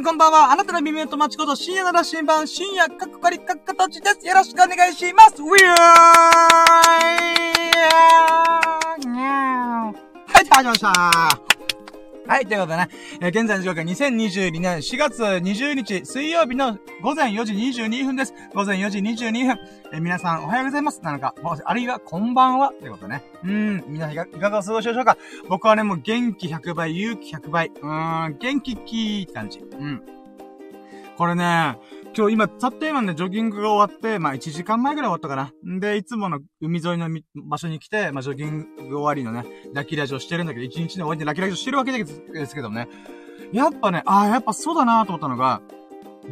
んこんばんは。あなたの耳と待ちこと深夜の羅針盤、深夜かっこかりかっかたちです。よろしくお願いします。ウィーはい、始まりました。はい、ということでね、えー、現在の時刻は2022年4月20日水曜日の午前4時22分です。午前4時22分。えー、皆さんおはようございます。なのか、あるいはこんばんは。ということね。うん、皆さんいかがお過ごしでしょうか？僕はね、もう元気100倍、勇気100倍。うーん、元気キーって感じ。うん。これね、今日今、たった今ね、ジョギングが終わって、まあ1時間前ぐらい終わったかな。んで、いつもの海沿いの場所に来て、まあジョギング終わりのね、ラキラジオしてるんだけど、1日の終わりでラキラジオしてるわけですけどね。やっぱね、ああ、やっぱそうだなと思ったのが、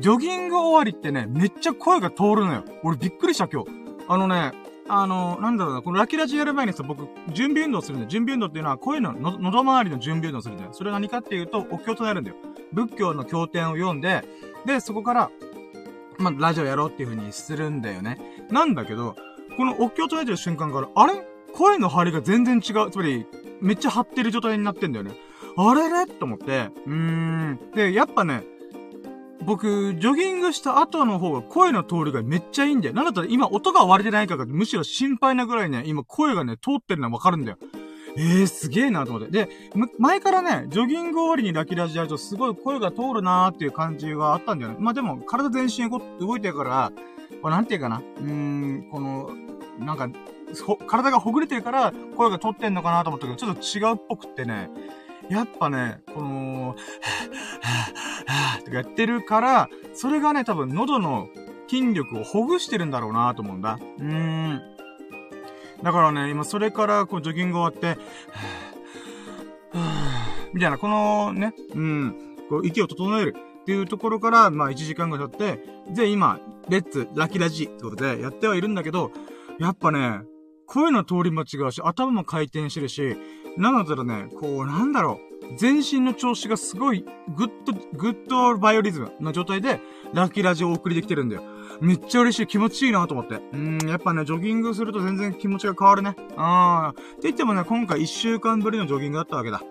ジョギング終わりってね、めっちゃ声が通るのよ。俺びっくりした今日。あのね、あの、なんだろうな、このラキラジやる前にさ、僕、準備運動するんだよ。準備運動っていうのは、声のの、喉周りの準備運動するんだよ。それは何かっていうと、お経となるんだよ。仏教の経典を読んで、で、そこから、まあ、ラジオやろうっていう風にするんだよね。なんだけど、このお経を唱えてる瞬間から、あれ？声の張りが全然違う。つまり、めっちゃ張ってる状態になってんだよね。あれれ？と思って、うーん。で、やっぱね、僕、ジョギングした後の方が声の通りがめっちゃいいんだよ。なんだったら今音が割れてないからむしろ心配なぐらいね、今声がね、通ってるのはわかるんだよ。えー、すげえなと思って。で、前からね、ジョギング終わりにラキラジやるとすごい声が通るなーっていう感じがあったんだよね。まあでも、体全身動いてるから、これなんていうかな。うーん、この、なんか、体がほぐれてるから声が通ってんのかなと思ったけど、ちょっと違うっぽくってね、やっぱね、この、はぁ、はぁ、はぁ、とかやってるから、それがね、多分喉の筋力をほぐしてるんだろうなと思うんだ。うーん。だからね、今それからこうジョギング終わって、みたいな、このね、うん、こう息を整えるっていうところから、まあ1時間ぐらい経って、で、今、 Let's、ラキラジってことでやってはいるんだけど、やっぱね、声の通りも違うし、頭も回転してるし、なのでね、こう、なんだろう。全身の調子がすごい、 good、good バイオリズムの状態で、ラッキーラジオをお送りできてるんだよ。めっちゃ嬉しい。気持ちいいなと思って。うん、やっぱね、ジョギングすると全然気持ちが変わるね。あー。って言ってもね、今回1週間ぶりのジョギングだったわけだ。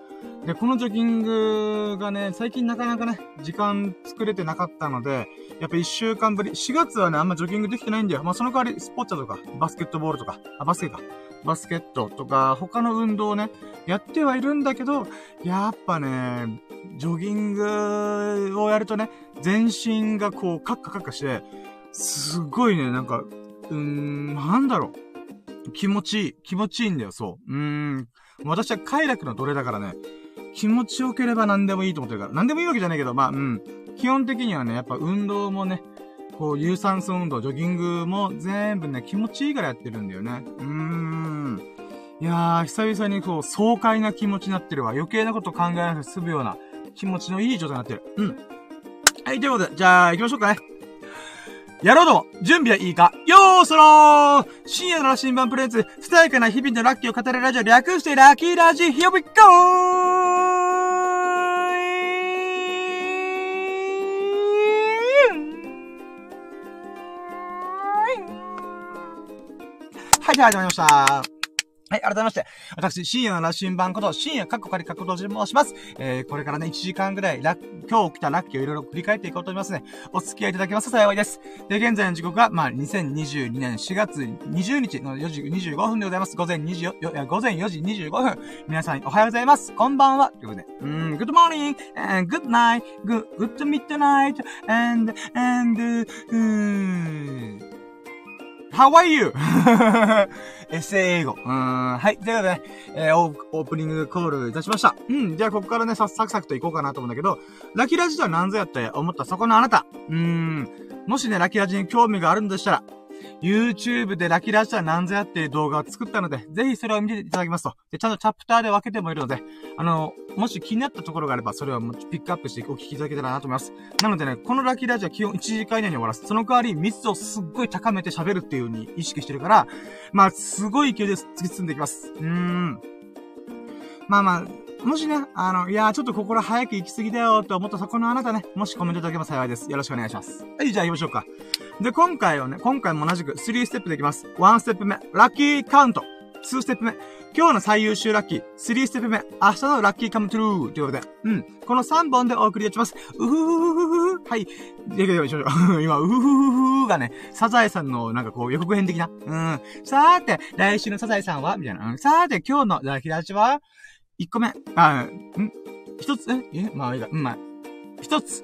で、このジョギングがね、最近なかなかね、時間作れてなかったので、やっぱ1週間ぶり、4月はね、あんまジョギングできてないんだよ。まあ、その代わり、スポッチャとか、バスケットボールとか、あ、バスケか。バスケットとか、他の運動をね、やってはいるんだけど、やっぱね、ジョギングをやるとね、全身がこう、カッカカッカして、すごいね、なんか、うーん、なんだろう。気持ちいい。気持ちいいんだよ、そう。うーん。私は快楽の奴隷だからね、気持ちよければ何でもいいと思ってるから。何でもいいわけじゃないけど、まあ、うん。基本的にはね、やっぱ運動もね、こう、有酸素運動、ジョギングも全部ね、気持ちいいからやってるんだよね。うーん。いやー、久々にこう、爽快な気持ちになってるわ。余計なこと考えなくて済むような気持ちのいい状態になってる。うん。はい、ということで、じゃあ、行きましょうかね。やろうど、準備はいいかよーそろー深夜の羅針盤プレゼンツ、伝えかな日々のラッキーを語るラジオ略してラッキーラジ、Here we go! はい、じゃあ始まりました。はい、改めまして。私、深夜の羅針盤こと、深夜カッコカリカッコと申します。えー、これからね、1時間ぐらい、ラ今日起きたラッキーをいろいろ振り返っていこうと思いますね。お付き合いいただけますと幸いです。で、現在の時刻は、まあ、2022年4月20日の4時25分でございます。午前2時よ、よ午前4時25分。皆さんおはようございます。こんばんは。ということで、うん、good morning, and good night, good, good midnight, and, and, うーん、How are you? エッセイ英語。うん。はい。ということでね、えー、オープニングコールいたしました。うん。じゃあ、ここからね、さ、サクサクと行こうかなと思うんだけど、ラキラジとは何ぞやって思ったそこのあなた。うーん。もしね、ラキラジに興味があるんでしたら、YouTube でラキラジとは何ぞやっていう動画を作ったので、ぜひそれを見ていただきますと。で、ちゃんとチャプターで分けてもいるので、あの、もし気になったところがあれば、それをピックアップしてお聞きいただけたらなと思います。なのでね、このラキラジは基本1時間以内に終わらす。その代わり密度をすっごい高めて喋るっていう風に意識してるから、まあ、すごい勢いで突き進んでいきます。うーん。まあまあ、もしね、あの、いやーちょっとここら早く行き過ぎだよって思ったそこのあなたね、もしコメントいただければ幸いです。よろしくお願いします。はい、じゃあ行きましょうか。で、今回はね、今回も同じく3ステップでいきます。1ステップ目、ラッキーカウント。2ステップ目、今日の最優秀ラッキー、3ステップ目、明日のラッキーカムトゥルーということで、うん。この3本でお送りいたします。うふふふふふはい。で、で、で、今、うふふふふがね、サザエさんのなんかこう予告編的な。うん。さーて、来週のサザエさんはみたいな。うん。さーて、今日のラッキーラッチは、1個目。あ、ん一つ、ええまあいいか。うん、まあ。一つ。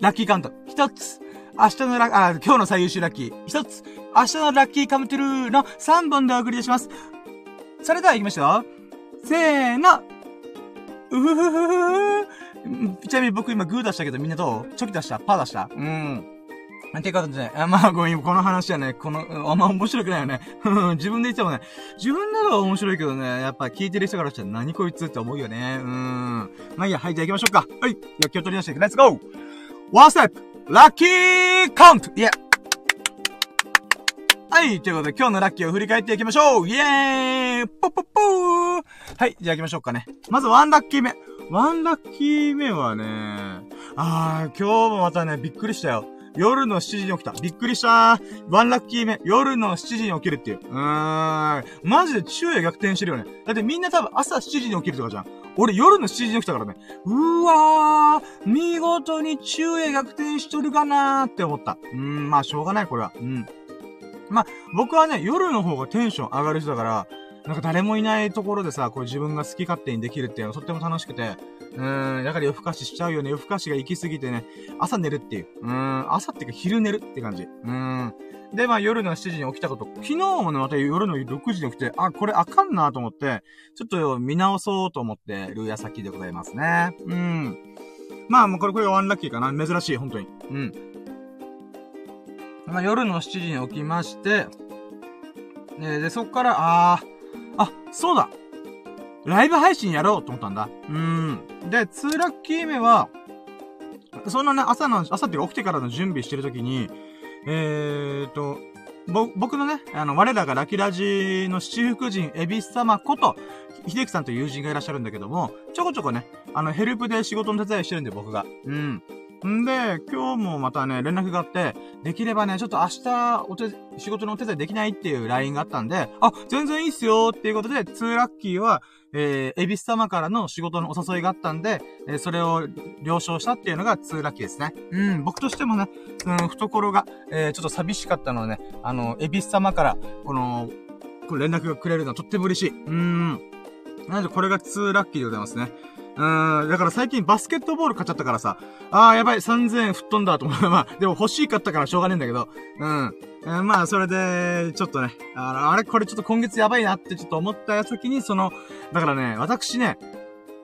ラッキーカウント。一つ。明日のラッあ、今日の最優秀ラッキー。一つ。明日のラッキーカムトゥルーの3本でお送りします。それでは行きましょう。せーの。うふふふふちなみに僕今グー出したけどみんなどう？チョキ出した？パー出した？うん。なんてかでね、あまあ、ごめん、この話はね、この、あんま面白くないよね。自分で言ってもね、自分なら面白いけどね、やっぱ聞いてる人からしたら何こいつって思うよね。うん。まあいいや、はい、じゃあ行きましょうか。はい。や、気を取り出して、レッツゴーワンステップラッキーカウントイェはい。ということで、今日のラッキーを振り返っていきましょうイェーイポッポッポーはい。じゃあ行きましょうかね。まずワンラッキー目。ワンラッキー目はね、あー、今日もまたね、びっくりしたよ。夜の7時に起きた。びっくりしたーワンラッキー目。夜の7時に起きるっていう。うーん。マジで昼夜逆転してるよね。だってみんな多分朝7時に起きるとかじゃん。俺夜の7時に起きたからね。うわー、見事に昼夜逆転しとるかなーって思った。うーん、まあしょうがない、これは。うん。まあ、僕はね、夜の方がテンション上がる人だから、なんか誰もいないところでさ、こう自分が好き勝手にできるっていうのはとっても楽しくて、うーん、だから夜更かししちゃうよね。夜更かしが行き過ぎてね、朝寝るっていう。うん、朝っていうか昼寝るって感じ。うん。で、まあ夜の7時に起きたこと。昨日もね、また夜の6時に起きて、あ、これあかんなと思って、ちょっと見直そうと思ってる矢先でございますね。うん。まあもうこれ、これワンラッキーかな。珍しい、本当に。うん。まあ夜の7時に起きまして、で、でそっから、あー、あ、そうだライブ配信やろうと思ったんだ。うん。で、2ラッキー目は、そんなね、朝の、朝って起きてからの準備してるときに、えーと、ぼ、僕のね、あの、我らがラキラジの七福神、エビス様こと、秀樹さんという友人がいらっしゃるんだけども、ちょこちょこね、あの、ヘルプで仕事の手伝いしてるんで、僕が。うん。んで、今日もまたね、連絡があって、できればね、ちょっと明日、お手、仕事のお手伝いできないっていう LINE があったんで、あ、全然いいっすよっていうことで、2ラッキーは、えー、エビス様からの仕事のお誘いがあったんで、えー、それを了承したっていうのが2ラッキーですね。うん、僕としてもね、うん、懐が、えー、ちょっと寂しかったのはね、あの、エビス様から、この、こ連絡がくれるのはとっても嬉しい。うん。なので、これが2ラッキーでございますね。うん、だから最近バスケットボール買っちゃったからさ、あーやばい、3000円吹っ飛んだと思う。まあ、でも欲しいかったからしょうがねえんだけど、うん。えー、まあ、それで、ちょっとね、ああれ、これちょっと今月やばいなってちょっと思ったやつ時に、その、だからね、私ね、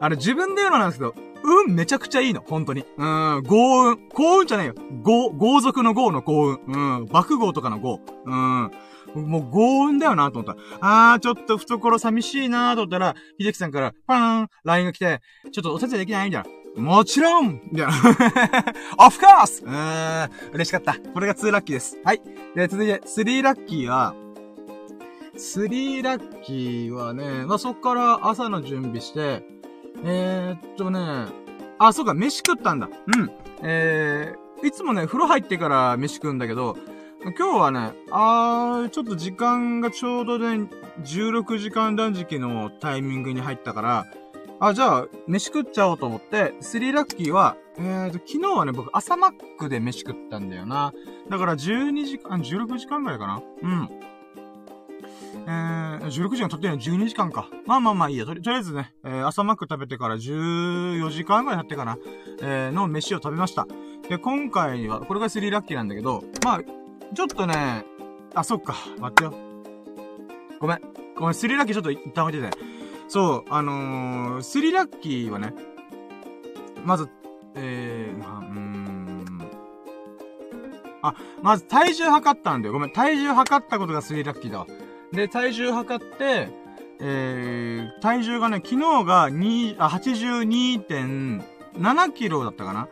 あれ自分で言うのなんですけど、運めちゃくちゃいいの、本当に。うん、豪運。幸運じゃないよ。豪、豪族の豪の幸運。うん、爆豪とかの豪。うん。もう強運だよなと思った。あー、ちょっと懐寂しいなと思ったら、秀樹さんからパーン !LINE が来て、ちょっとお手伝いできない？みたいな。もちろんみたいな。of course! うーん、嬉しかった。これが2ラッキーです。はい。で、続いて、3ラッキーは、3ラッキーはね、まあ、そっから朝の準備して、えー、っとね、あ、そうか、飯食ったんだ。うん。えー、いつもね、風呂入ってから飯食うんだけど、今日はね、あー、ちょっと時間がちょうどね、16時間断食のタイミングに入ったから、あ、じゃあ、飯食っちゃおうと思って、スリーラッキーは、えーと、昨日はね、僕朝マックで飯食ったんだよな。だから12時間、16時間ぐらいかなうん。えー、16時間経ってない12時間か。まあまあまあいいや。とりあえずね、えー、朝マック食べてから14時間ぐらい経ってかな。えー、の飯を食べました。で、今回は、これがスリーラッキーなんだけど、まあ、ちょっとね、あ、そっか。待ってよ。ごめん。ごめん、スリラッキーちょっと一旦置いてて。そう、あのー、スリラッキーはね、まず、えー、まあ、うーん。あ、まず体重測ったんだよ。ごめん、体重測ったことがスリラッキーだわ。で、体重測って、えー、体重がね、昨日が2、あ、82.7キロだったかな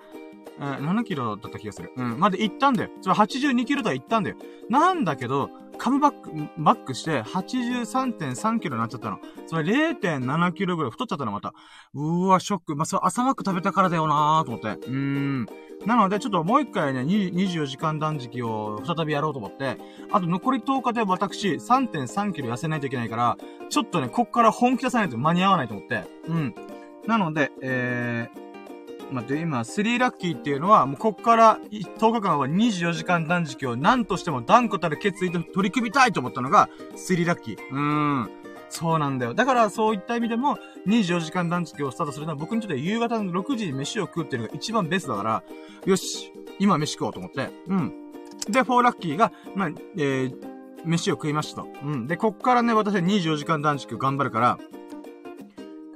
えー、7キロだった気がする。うん。まで行ったんだよ。それ82キロとは行ったんだよ。なんだけど、カムバック、バックして83.3キロになっちゃったの。それ0.7キロぐらい太っちゃったの、また。うーわ、ショック。まあ、それ朝マック食べたからだよなーと思って。うーん。なので、ちょっともう一回ね、24時間断食を再びやろうと思って、あと残り10日で私3.3キロ痩せないといけないから、ちょっとね、こっから本気出さないと間に合わないと思って。うん。なので、えー、待って、今、3ラッキーっていうのは、もうこっから10日間は24時間断食を何としても断固たる決意で取り組みたいと思ったのが、3ラッキー。うーん。そうなんだよ。だからそういった意味でも、24時間断食をスタートするのは僕にとって夕方の6時に飯を食うっていうのが一番ベストだから、よし、今飯食おうと思って。うん。で、4ラッキーが、まあ、えー、飯を食いましたと。うん。で、こっからね、私は24時間断食頑張るから、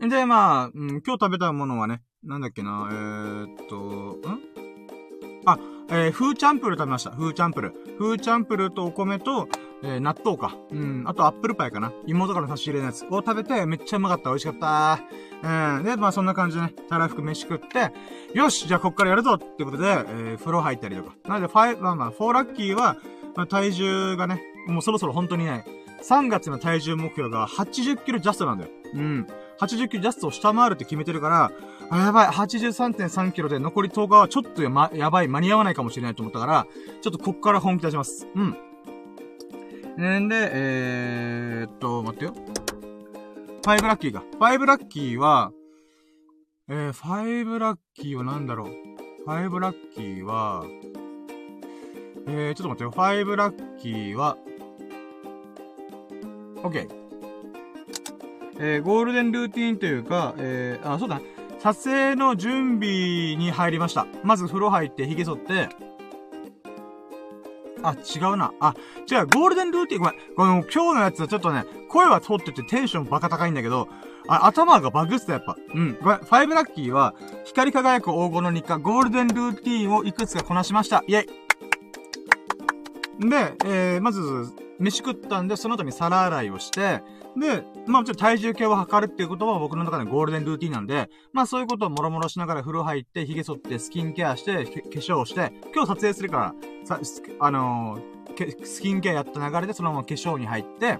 で、まあ、うん、今日食べたものはね、なんだっけな、えー、っと、ん？あ、えー、フーチャンプル食べました。フーチャンプル。フーチャンプルとお米と、えー、納豆か。うん。あとアップルパイかな。妹から差し入れのやつを食べてめっちゃうまかった。美味しかった。うん。で、まあそんな感じでね、たらふく飯食って、よしじゃあこっからやるぞってことで、えー、風呂入ったりとか。なので、5、まあまあ、4ラッキーは、まあ体重がね、もうそろそろ本当にね、3月の体重目標が80キロジャストなんだよ。うん。80キロジャストを下回るって決めてるから、あ、やばい、83.3キロで残り10日はちょっとや,、ま、やばい、間に合わないかもしれないと思ったから、ちょっとこっから本気出します。うん。んで、えー、っと、待ってよ。5ラッキーか。5ラッキーは、えー、5ラッキーは何だろう。5ラッキーは、えー、ちょっと待ってよ。5ラッキーは、OK。えー、ゴールデンルーティーンというか、えー、あ、そうだ、ね撮影の準備に入りました。まず風呂入って、髭剃って、あ、違うな。あ、違う、ゴールデンルーティン、ごめん。この、今日のやつはちょっとね、声は通っててテンションバカ高いんだけど、あ、頭がバグってた、やっぱ。うん。ごめん、ファイブラッキーは、光り輝く黄金の日課、ゴールデンルーティンをいくつかこなしました。イェイで、えー、まず、飯食ったんで、その後に皿洗いをして、で、まあ、ちょっと体重計を測るっていうことは僕の中でゴールデンルーティンなんで、まあ、そういうことをもろもろしながら風呂入って、髭剃って、スキンケアして、化粧して、今日撮影するから、さ、あのー、スキンケアやった流れでそのまま化粧に入って、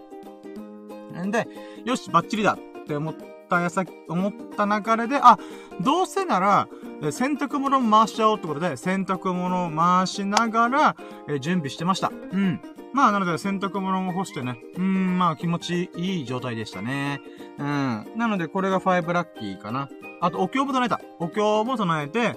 んで、よし、バッチリだって思ったやさ、思った流れで、あ、どうせなら、洗濯物回しちゃおうってことで、洗濯物を回しながら、え準備してました。うん。まあ、なので洗濯物も干してね、うん、まあ気持ちいい状態でしたね。うん。なのでこれが5ラッキーかな。あと、お経も唱えた。お経も唱えて、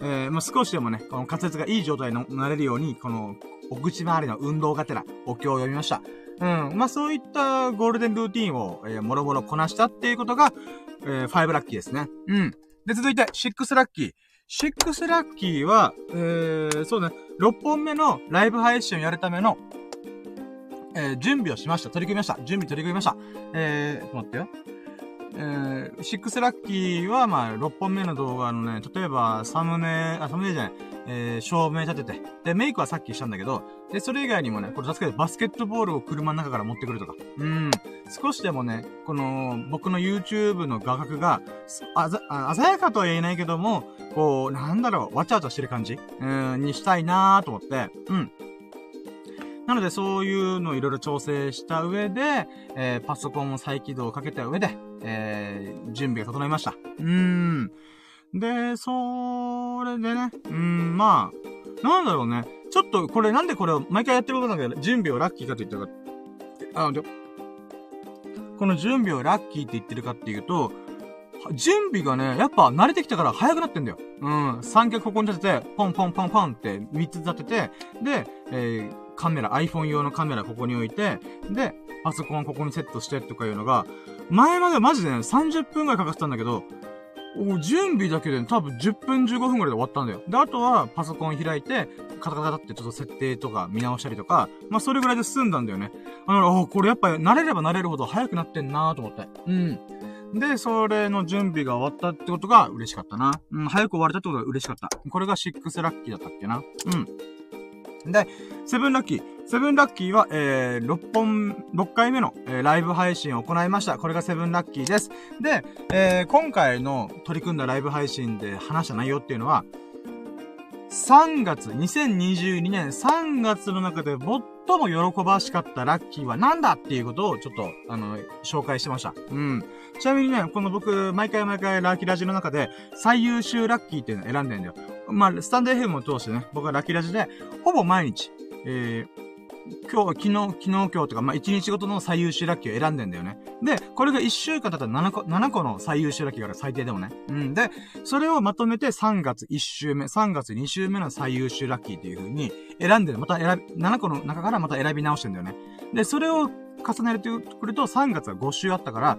えー、まあ少しでもね、この滑舌がいい状態になれるように、この、お口周りの運動がてら、お経を読みました。うん。まあそういったゴールデンルーティンを、えー、もろもろこなしたっていうことが、えー、5ラッキーですね。うん。で、続いて、6ラッキー。6ラッキーは、えー、そうね、6本目のライブ配信をやるための、えー、準備をしました。取り組みました。準備取り組みました。えー、待ってよ。えー、シックスラッキーは、まあ、6本目の動画のね、例えば、サムネ、あ、サムネじゃない、えー、照明立てて、で、メイクはさっきしたんだけど、で、それ以外にもね、これ助けてバスケットボールを車の中から持ってくるとか、うん、少しでもね、この、僕の YouTube の画角が、あざ、あ鮮やかとは言えないけども、こう、なんだろう、わちゃわちゃしてる感じ？うん、にしたいなーと思って、うん。なので、そういうのをいろいろ調整した上で、えー、パソコンを再起動をかけた上で、えー、準備が整いました。うーん。で、それでね、うん、まあ、なんだろうね。ちょっと、これなんでこれを毎回やってることなんだけど、準備をラッキーかと言ったか、あ、で、この準備をラッキーって言ってるかっていうと、準備がね、やっぱ慣れてきたから早くなってんだよ。うん。三脚ここに立てて、ポンポンポンポンって三つ立てて、で、えー、カメラ、iPhone 用のカメラここに置いて、で、パソコンここにセットしてとかいうのが、前までマジでね、30分くらいかかってたんだけど、準備だけで、ね、多分10分15分くらいで終わったんだよ。で、あとはパソコン開いて、カタカタってちょっと設定とか見直したりとか、まあそれぐらいで済んだんだよね。あの、これやっぱ慣れれば慣れるほど早くなってんなーと思って。うん。で、それの準備が終わったってことが嬉しかったな。うん、早く終われたってことが嬉しかった。これが6ラッキーだったっけな。うん。で、セブンラッキー。セブンラッキーは、えー、6本、6回目の、えー、ライブ配信を行いました。これがセブンラッキーです。で、えー、今回の取り組んだライブ配信で話した内容っていうのは、3月、2022年3月の中で最も喜ばしかったラッキーは何だっていうことをちょっと、あの、紹介してました。うん。ちなみにね、この僕、毎回毎回ラッキーラジの中で最優秀ラッキーっていうのを選んでんだよ。まあ、スタンド FM を通してね、僕はラキラジで、ほぼ毎日、えー、今日、昨日、昨日今日とか、まあ、1日ごとの最優秀ラッキーを選んでんだよね。で、これが1週間だったら7個、7個の最優秀ラッキーがある、最低でもね。うん。で、それをまとめて3月1週目、3月2週目の最優秀ラッキーっていう風に選んでる。また選び、7個の中からまた選び直してんだよね。で、それを重ねるとくると3月は5週あったから、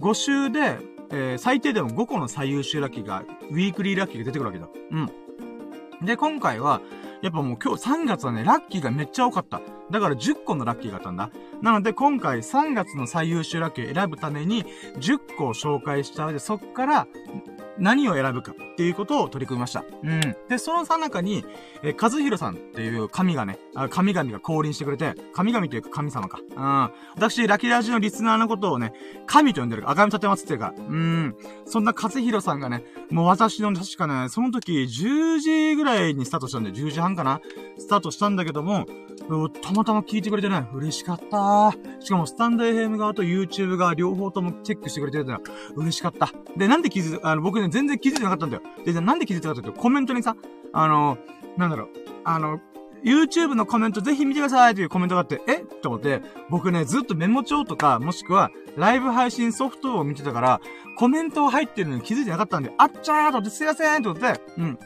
5週で、えー、最低でも5個の最優秀ラッキーが、ウィークリーラッキーが出てくるわけだ。うん。で、今回は、やっぱもう今日3月はね、ラッキーがめっちゃ多かった。だから10個のラッキーがあったんだ。なので今回3月の最優秀ラッキーを選ぶために10個を紹介した上で、そっから何を選ぶかっていうことを取り組みました。うん。で、そのさなかに、えー、和弘さんっていう神がね、あ神々が降臨してくれて、神々というか神様か。うん。私、ラキラジのリスナーのことをね、神と呼んでる。赤み立てますっていうか。うん。そんな和弘さんがね、もう私の確かね、その時10時ぐらいにスタートしたんで、10時半かなスタートしたんだけども、たまたま聞いてくれてね、嬉しかった。しかも、スタンド FM 側と YouTube 側両方ともチェックしてくれてるのは嬉しかった。で、なんで気づ、あの、僕ね、全然気づいてなかったんだよ。で、なんで気づいたかというと、コメントにさ、あの、なんだろう、あの、YouTube のコメントぜひ見てくださいっていうコメントがあって、え？と思って、僕ね、ずっとメモ帳とか、もしくは、ライブ配信ソフトを見てたから、コメント入ってるのに気づいてなかったんで、あっちゃーと思って、すいませんと思って、うん。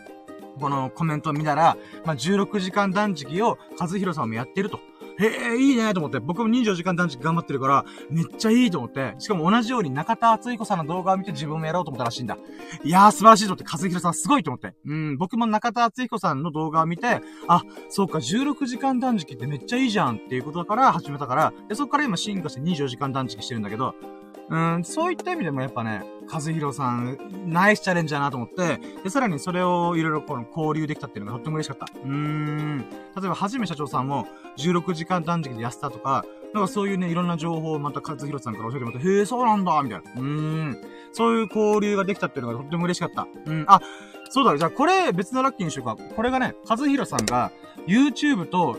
このコメントを見たら、まあ、16時間断食を和弘さんもやってると。へえ、いいねと思って、僕も24時間断食頑張ってるから、めっちゃいいと思って、しかも同じように中田敦彦さんの動画を見て自分もやろうと思ったらしいんだ。いやー素晴らしいと思って、和弘さんすごいと思って。うん、僕も中田敦彦さんの動画を見て、あ、そうか、16時間断食ってめっちゃいいじゃんっていうことだから始めたから、で、そっから今進化して24時間断食してるんだけど、うん、そういった意味でもやっぱね、和弘さん、ナイスチャレンジだなと思って、で、さらにそれをいろいろこの交流できたっていうのがとっても嬉しかった。うーん。例えば、はじめ社長さんも16時間断食で痩せたとか、なんかそういうね、いろんな情報をまた和弘さんから教えてもらって、へえ、そうなんだみたいな。うーん。そういう交流ができたっていうのがとっても嬉しかった。うん。あ、そうだ、じゃあこれ別のラッキーにしようか。これがね、和弘さんが YouTube と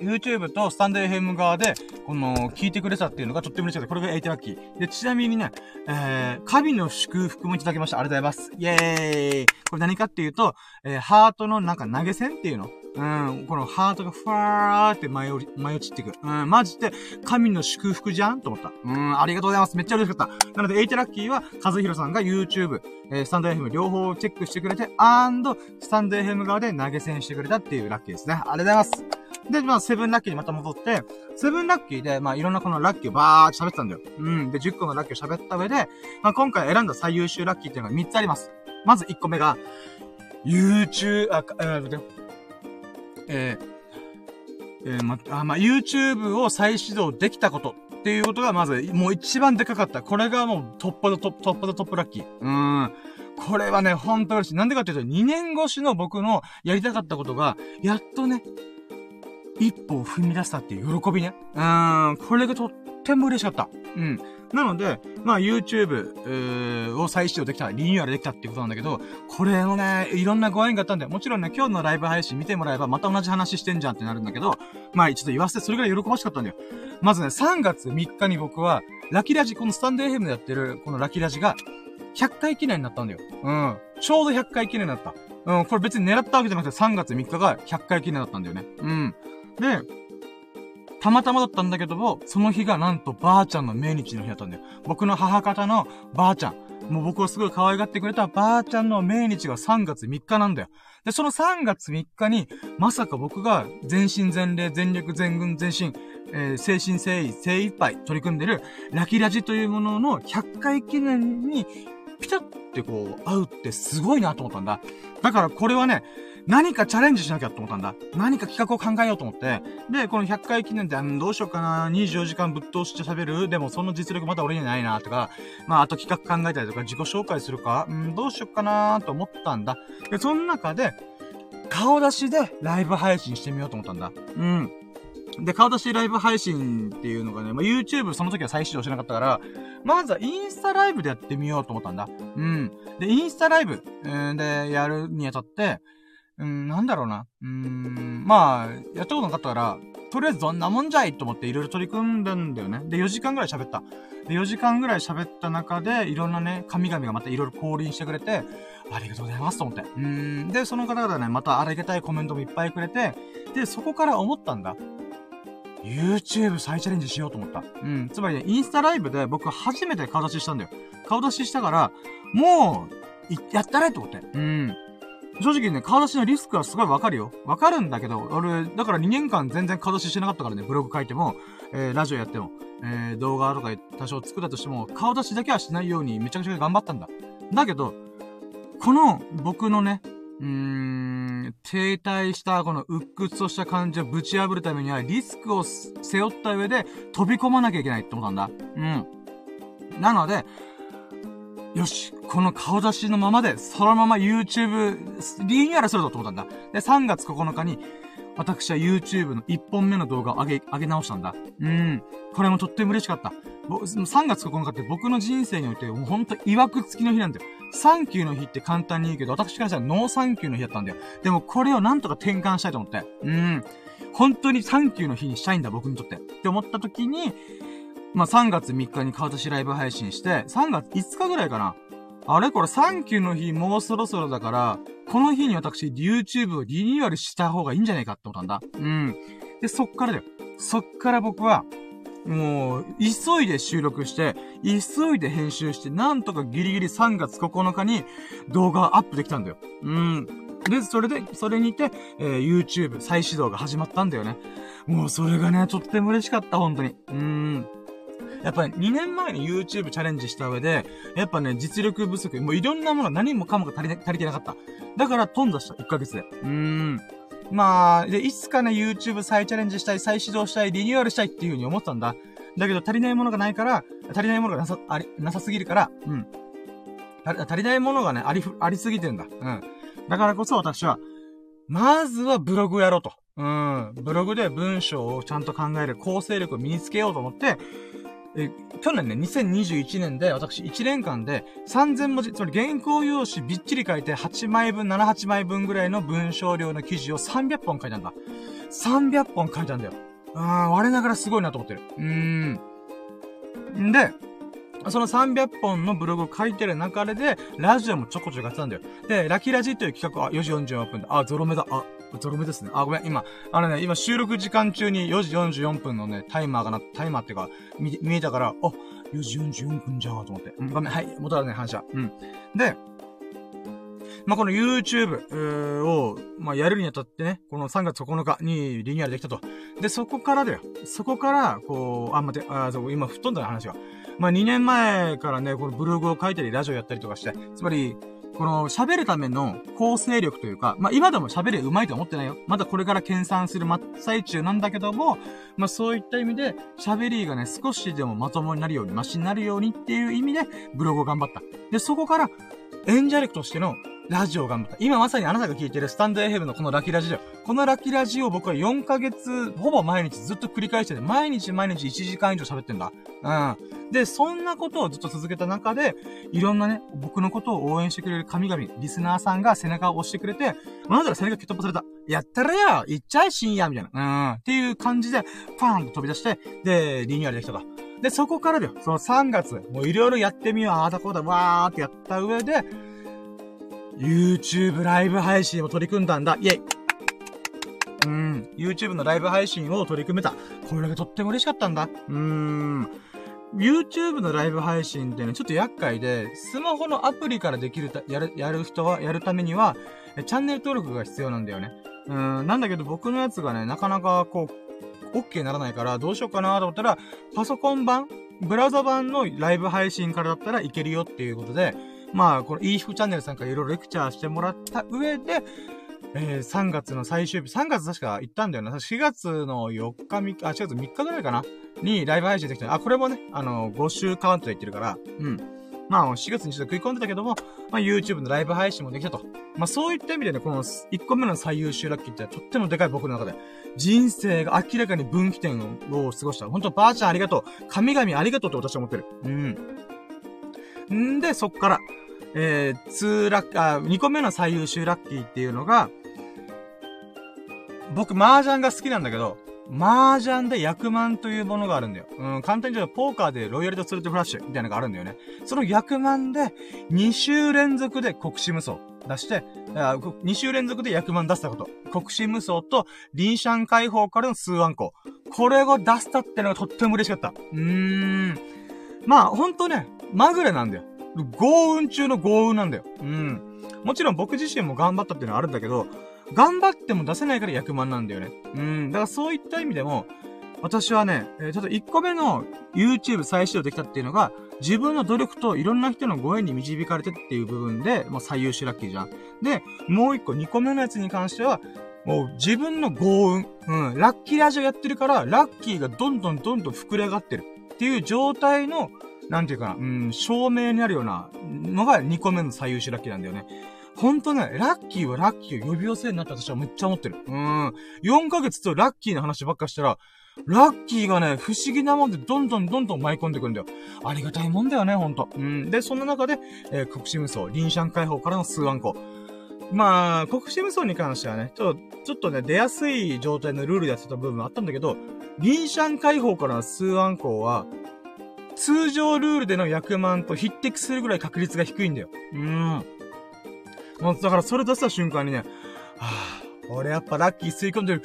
YouTube とスタンド FM 側で、この、聞いてくれたっていうのがとっても嬉しかった。これが8ラッキー。で、ちなみにね、えー、神の祝福もいただきました。ありがとうございます。イェーイこれ何かっていうと、えー、ハートのなんか投げ銭っていうの？うん、このハートがふわーって舞い落ち、舞い落ちていく。うん、マジで、神の祝福じゃん？と思った。うん、ありがとうございます。めっちゃ嬉しかった。なので、エイテラッキーは、和弘さんが YouTube、えー、スタンド FM 両方チェックしてくれて、アンド、スタンド FM 側で投げ銭してくれたっていうラッキーですね。ありがとうございます。で、まあ、セブンラッキーにまた戻って、セブンラッキーで、まあ、いろんなこのラッキーをバーって喋ってたんだよ。うん。で、10個のラッキーを喋った上で、まあ、今回選んだ最優秀ラッキーっていうのが3つあります。まず1個目が、YouTube、あ、えー、えー、えー、ま、あ、まあ、YouTube を再始動できたことっていうことがまず、もう一番でかかった。これがもうトップのトップ、トップのトップラッキー。うーん。これはね、ほんと嬉しい。なんでかっていうと、2年越しの僕のやりたかったことが、やっとね、一歩を踏み出したっていう喜びね。うーん、これがとっても嬉しかった。うん。なので、まあ YouTube を再始動できた、リニューアルできたっていうことなんだけど、これのね、いろんなご縁があったんだよ。もちろんね、今日のライブ配信見てもらえばまた同じ話してんじゃんってなるんだけど、まあちょっと言わせてそれぐらい喜ばしかったんだよ。まずね、3月3日に僕は、ラキラジ、このスタンド FM でやってる、このラキラジが、100回記念になったんだよ。うん。ちょうど100回記念になった。うん、これ別に狙ったわけじゃなくて3月3日が100回記念だったんだよね。うん。で、たまたまだったんだけども、その日がなんとばあちゃんの命日の日だったんだよ。僕の母方のばあちゃん。もう僕をすごい可愛がってくれたばあちゃんの命日が3月3日なんだよ。で、その3月3日に、まさか僕が全身全霊、全力、全軍、全身、えー、精神誠意、精一杯取り組んでるラキラジというものの100回記念にピタってこう、会うってすごいなと思ったんだ。だからこれはね、何かチャレンジしなきゃと思ったんだ。何か企画を考えようと思って。で、この100回記念で、どうしようかな、24時間ぶっ通して喋るでもその実力まだ俺にはないな、とか、まあ、あと企画考えたりとか、自己紹介するか、うん、どうしようかなと思ったんだ。で、その中で、顔出しでライブ配信してみようと思ったんだ。うん。で、顔出しライブ配信っていうのがね、まあ、YouTube その時は再始動しなかったから、まずはインスタライブでやってみようと思ったんだ。うん。で、インスタライブ、でやるにあたって、うん、なんだろうな。うん、まあ、やったことなかったから、とりあえずどんなもんじゃいと思っていろいろ取り組んだんだよね。で、4時間ぐらい喋った。で、4時間ぐらい喋った中で、いろんなね、神々がまたいろいろ降臨してくれて、ありがとうございますと思って。うん。で、その方々ね、またありがたいコメントもいっぱいくれて、で、そこから思ったんだ。YouTube 再チャレンジしようと思った。うん。つまりね、インスタライブで僕初めて顔出ししたんだよ。顔出ししたから、もう、やったねと思って。うん。正直ね、顔出しのリスクはすごいわかるよ。わかるんだけど、俺、だから2年間全然顔出ししてなかったからね、ブログ書いても、えー、ラジオやっても、えー、動画とか多少作ったとしても、顔出しだけはしないようにめちゃくちゃ頑張ったんだ。だけど、この僕のね、うーん、停滞したこの鬱屈とした感じをぶち破るためにはリスクを背負った上で飛び込まなきゃいけないって思ったんだ。うん。なので、よし、この顔出しのままで、そのまま YouTube、リニューアルするぞと思ったんだ。で、3月9日に、私は YouTube の1本目の動画を上げ、上げ直したんだ。うん。これもとっても嬉しかった。3月9日って僕の人生において、もうほんと曰く付きの日なんだよ。サンキューの日って簡単に言うけど、私からしたら No thank you の日だったんだよ。でもこれをなんとか転換したいと思って。うん。本当にサンキューの日にしたいんだ、僕にとって。って思った時に、まあ、3月3日に顔出しライブ配信して、3月5日ぐらいかな。あれこれサンキューの日もうそろそろだから、この日に私 YouTube をリニューアルした方がいいんじゃないかって思ったんだ。うん。で、そっからだよ。そっから僕は、もう、急いで収録して、急いで編集して、なんとかギリギリ3月9日に動画アップできたんだよ。うん。で、それで、それにて、えー、YouTube 再始動が始まったんだよね。もうそれがね、とっても嬉しかった、本当に。うーん。やっぱり2年前に YouTube チャレンジした上で、やっぱね、実力不足、もういろんなもの何もかもが足り足りてなかった。だから飛んだした、1ヶ月で。うーん。まあ、で、いつかね、YouTube 再チャレンジしたい、再始動したい、リニューアルしたいっていう風に思ってたんだ。だけど足りないものがないから、足りないものがなさ、あり、なさすぎるから、うん。足りないものがね、あり、ありすぎてんだ。うん。だからこそ私は、まずはブログをやろうと。うん。ブログで文章をちゃんと考える構成力を身につけようと思って、え、去年ね、2021年で私1年間で3000文字、つまり原稿用紙びっちり書いて8枚分、7、8枚分ぐらいの文章量の記事を300本書いたんだ。300本書いたんだよ。うん、我ながらすごいなと思ってる。うーん。んで、その300本のブログを書いてる中で、ラジオもちょこちょこやってたんだよ。で、ラキラジという企画、あ、4時44分で、あ、ゾロ目だ、あ、ゾロ目ですね。あ、ごめん、今、あのね、今収録時間中に4時44分のね、タイマーがな、タイマーっていうか、見、見えたから、あ、4時44分じゃーと思って。うん、ごめん、はい、戻らない話は。うん。で、まあ、この YouTube を、まあ、やるにあたってね、この3月9日にリニューアルできたと。で、そこからだよ。そこから、こう、あ、待って、あ、そう、今、吹っ飛んだ話が。まあ、2年前からね、このブログを書いたり、ラジオやったりとかして、つまり、この喋るための構成力というか、まあ今でも喋れ上手いと思ってないよ。まだこれから研鑽する真っ最中なんだけども、まあそういった意味で喋りがね、少しでもまともになるように、マシになるようにっていう意味でブログを頑張った。で、そこから演者力としてのラジオを頑張った。今まさにあなたが聞いてるスタンド FM のこのラッキーラジオ。このラッキーラジオを僕は4ヶ月、ほぼ毎日ずっと繰り返してて、毎日毎日1時間以上喋ってんだ。うん。で、そんなことをずっと続けた中で、いろんなね、僕のことを応援してくれる神々、リスナーさんが背中を押してくれて、あなたが背中蹴っ飛ばされた。やったらよ行っちゃえ深夜みたいな。うん。っていう感じで、パーンと飛び出して、で、リニューアルできたと。で、そこからだよ。その3月、もういろいろやってみよう、ああだこうだ、わーってやった上で、YouTube ライブ配信を取り組んだんだ。イェイうん。YouTube のライブ配信を取り組めた。これがとっても嬉しかったんだ。うーん。YouTube のライブ配信ってね、ちょっと厄介で、スマホのアプリからできる、やる、やる人は、やるためには、チャンネル登録が必要なんだよね。うん、なんだけど僕のやつがね、なかなかこう、OK ならないから、どうしようかなと思ったら、パソコン版ブラウザ版のライブ配信からだったらいけるよっていうことで、まあ、この e 服チャンネルさんからいろいろレクチャーしてもらった上で、えー、3月の最終日、3月確か行ったんだよな。4月の4日、3日、あ、4月3日ぐらいかな？にライブ配信できた。あ、これもね、あの、5週カウントで言ってるから、うん。まあ、4月にちょっと食い込んでたけども、まあ、YouTube のライブ配信もできたと。まあ、そういった意味でね、この1個目の最優秀ラッキーってとってもでかい僕の中で、人生が明らかに分岐点を過ごした。本当ばあちゃんありがとう。神々ありがとうって私は思ってる。うん。んで、そっから、えー、2ラッ、あ、2個目の最優秀ラッキーっていうのが、僕、麻雀が好きなんだけど、麻雀で役満というものがあるんだよ。うん、簡単に言うと、ポーカーでロイヤルとスルトフラッシュみたいなのがあるんだよね。その役満で、2週連続で国士無双出して、2週連続で役満出したこと。国士無双と、リンシャン解放からの数万個。これを出したってのがとっても嬉しかった。うーん。まあ、ほんとね、まぐれなんだよ。豪運中の豪運なんだよ。うん。もちろん僕自身も頑張ったっていうのはあるんだけど、頑張っても出せないから役満なんだよね。うん。だからそういった意味でも、私はね、えー、ちょっと1個目の YouTube 再始動できたっていうのが、自分の努力といろんな人のご縁に導かれてっていう部分で、もう最優秀ラッキーじゃん。で、もう1個、2個目のやつに関しては、もう自分の豪運、うん、ラッキーラジオやってるから、ラッキーがどんどんどんどん膨れ上がってるっていう状態の、なんていうかな、うん、証明になるようなのが2個目の最優秀ラッキーなんだよね。ほんとね、ラッキーはラッキーを呼び寄せるなって私はめっちゃ思ってる。うん。4ヶ月とラッキーの話ばっかしたら、ラッキーがね、不思議なもんでどんどんどんどん舞い込んでくんだよ。ありがたいもんだよね、ほんと。うん。で、そんな中で、えー、国士無双、臨シャン解放からの数万個。まあ、国士無双に関してはね、ちょっと、ちょっとね、出やすい状態のルールでやってた部分もあったんだけど、臨シャン解放からの数万個は、通常ルールでの役満と匹敵するぐらい確率が低いんだよ。うん。もう、だからそれ出した瞬間にね、はぁ、俺やっぱラッキー吸い込んでる、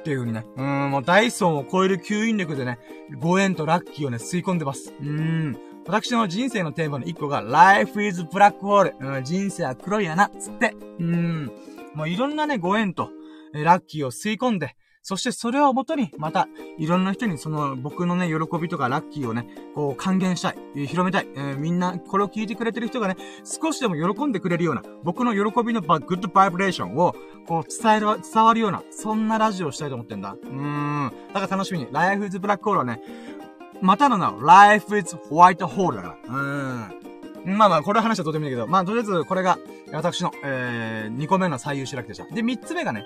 っていう風にね、うん、もうダイソンを超える吸引力でね、ご縁とラッキーをね、吸い込んでます。うん。私の人生のテーマの一個が、Life is Black Hole。うん、人生は黒い穴、つって。うん。もういろんなね、ご縁と、ラッキーを吸い込んで、そしてそれをもとに、また、いろんな人にその僕のね、喜びとかラッキーをね、こう還元したい、広めたい、えー、みんな、これを聞いてくれてる人がね、少しでも喜んでくれるような、僕の喜びのバグッドバイブレーションを、こう伝える、伝わるような、そんなラジオをしたいと思ってんだ。うーん。だから楽しみに、Life is Black Hole はね、またの名を Life is White Hole だから。うーん。まあまあ、これ話はとてもいいんだけど、まあ、とりあえず、これが、私の、えー、2個目の最優秀ラッキーでした。で、3つ目がね、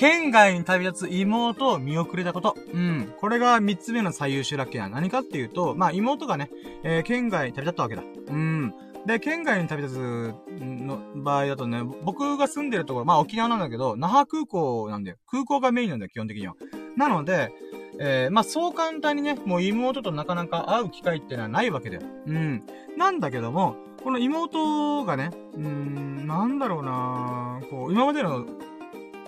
県外に旅立つ妹を見送れたこと。うん。これが三つ目の最優秀ラッキーな。何かっていうと、まあ妹がね、えー、県外に旅立ったわけだ。うん。で、県外に旅立つの場合だとね、僕が住んでるところ、まあ沖縄なんだけど、那覇空港なんだよ。空港がメインなんだよ、基本的には。なので、えー、まあそう簡単にね、もう妹となかなか会う機会ってのはないわけだよ。うん。なんだけども、この妹がね、うーん、なんだろうなこう、今までの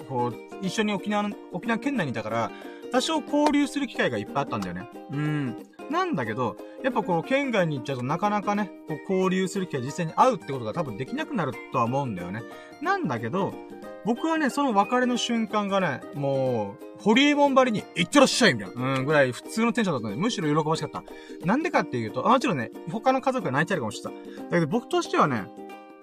こう、一緒に沖縄の、沖縄県内にいたから、多少交流する機会がいっぱいあったんだよね。うん。なんだけど、やっぱこう、県外に行っちゃうとなかなかね、こう、交流する機会実際に会うってことが多分できなくなるとは思うんだよね。なんだけど、僕はね、その別れの瞬間がね、もう、ホリエモンばりに、行ってらっしゃいみたいな、うん、ぐらい普通のテンションだったんで、むしろ喜ばしかった。なんでかっていうと、もちろんね、他の家族が泣いちゃうかもしれない。だけど僕としてはね、